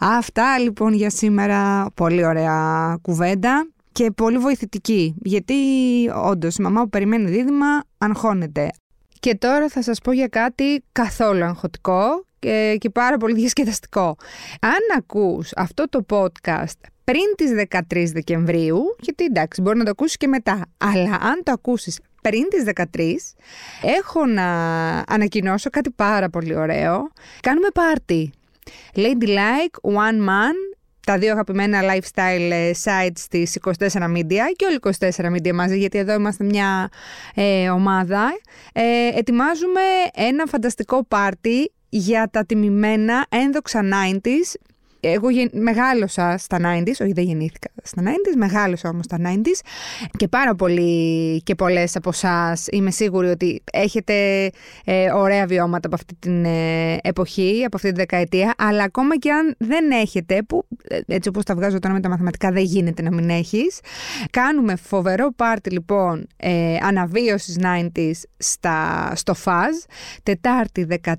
Αυτά λοιπόν για σήμερα. Πολύ ωραία κουβέντα και πολύ βοηθητική. Γιατί όντως η μαμά που περιμένει δίδυμα αγχώνεται. Και τώρα θα σας πω για κάτι καθόλου αγχωτικό και, και πάρα πολύ διασκεδαστικό. Αν ακούς αυτό το podcast πριν τις 13 Δεκεμβρίου, γιατί εντάξει μπορεί να το ακούσεις και μετά, αλλά αν το ακούσεις πριν τις 13, έχω να ανακοινώσω κάτι πάρα πολύ ωραίο. Κάνουμε πάρτι. Ladylike, One Man, τα δύο αγαπημένα lifestyle ε, sites της 24 Media και όλοι 24 Media μαζί, γιατί εδώ είμαστε μια ε, ομάδα. Ε, ετοιμάζουμε ένα φανταστικό πάρτι για τα τιμημένα ένδοξα 90s εγώ μεγάλωσα στα 90s, όχι δεν γεννήθηκα στα 90s, μεγάλωσα όμως στα 90s και πάρα πολλοί και πολλές από εσάς είμαι σίγουρη ότι έχετε ε, ωραία βιώματα από αυτή την ε, εποχή, από αυτή τη δεκαετία, αλλά ακόμα και αν δεν έχετε, που ε, έτσι όπως τα βγάζω τώρα με τα μαθηματικά δεν γίνεται να μην έχεις, κάνουμε φοβερό πάρτι λοιπόν ε, αναβίωσης 90s στα, στο ΦΑΖ, Τετάρτη 13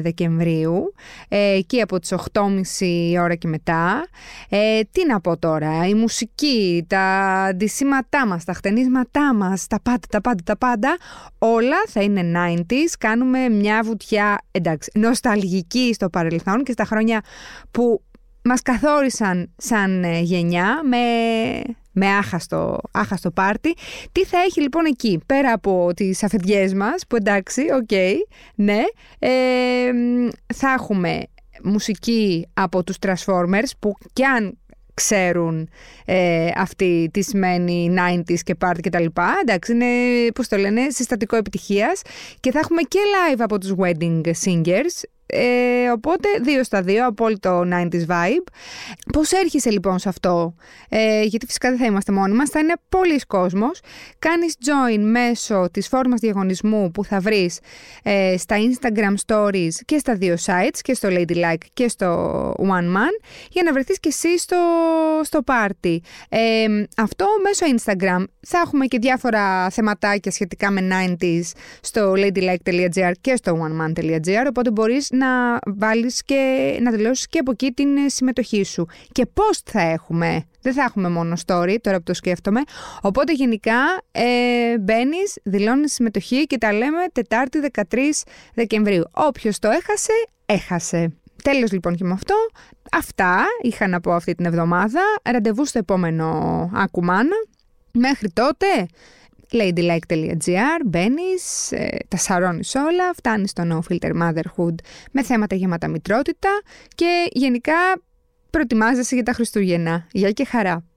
Δεκεμβρίου, ε, εκεί από τις 8.30 η ώρα και μετά. Ε, τι να πω τώρα, η μουσική, τα αντισήματά μας, τα χτενίσματά μας, τα πάντα, τα πάντα, τα πάντα, όλα θα είναι 90s. Κάνουμε μια βουτιά, εντάξει, νοσταλγική στο παρελθόν και στα χρόνια που μας καθόρισαν σαν ε, γενιά με με άχαστο, άχαστο πάρτι. Τι θα έχει λοιπόν εκεί, πέρα από τις αφεντιές μας, που εντάξει, OK, okay, ναι, ε, θα έχουμε μουσική από τους Transformers, που κι αν ξέρουν ε, αυτή τι σημαίνει 90s και party κτλ. Εντάξει, είναι, πώς το λένε, συστατικό επιτυχίας. Και θα έχουμε και live από τους Wedding Singers, ε, οπότε δύο στα δύο, απόλυτο 90s vibe. Πώς έρχεσαι λοιπόν σε αυτό, ε, γιατί φυσικά δεν θα είμαστε μόνοι μας, θα είναι πολλοί κόσμος. Κάνεις join μέσω της φόρμας διαγωνισμού που θα βρεις ε, στα Instagram stories και στα δύο sites, και στο Ladylike και στο One Man, για να βρεθείς και εσύ στο, στο party. Ε, αυτό μέσω Instagram. Θα έχουμε και διάφορα θεματάκια σχετικά με 90s στο ladylike.gr και στο oneman.gr, οπότε μπορείς να βάλεις και να δηλώσεις και από εκεί την ε, συμμετοχή σου. Και πώς θα έχουμε, δεν θα έχουμε μόνο story, τώρα που το σκέφτομαι, οπότε γενικά ε, μπαίνεις, δηλώνεις συμμετοχή και τα λέμε Τετάρτη 13 Δεκεμβρίου. Όποιος το έχασε, έχασε. Τέλος λοιπόν και με αυτό. Αυτά είχα να πω αυτή την εβδομάδα. Ραντεβού στο επόμενο Ακουμάνα. Μέχρι τότε ladylike.gr, μπαίνεις, ε, τα σαρώνεις όλα, φτάνεις στο No Filter Motherhood με θέματα γεμάτα μητρότητα και γενικά προετοιμάζεσαι για τα Χριστούγεννα. Γεια και χαρά!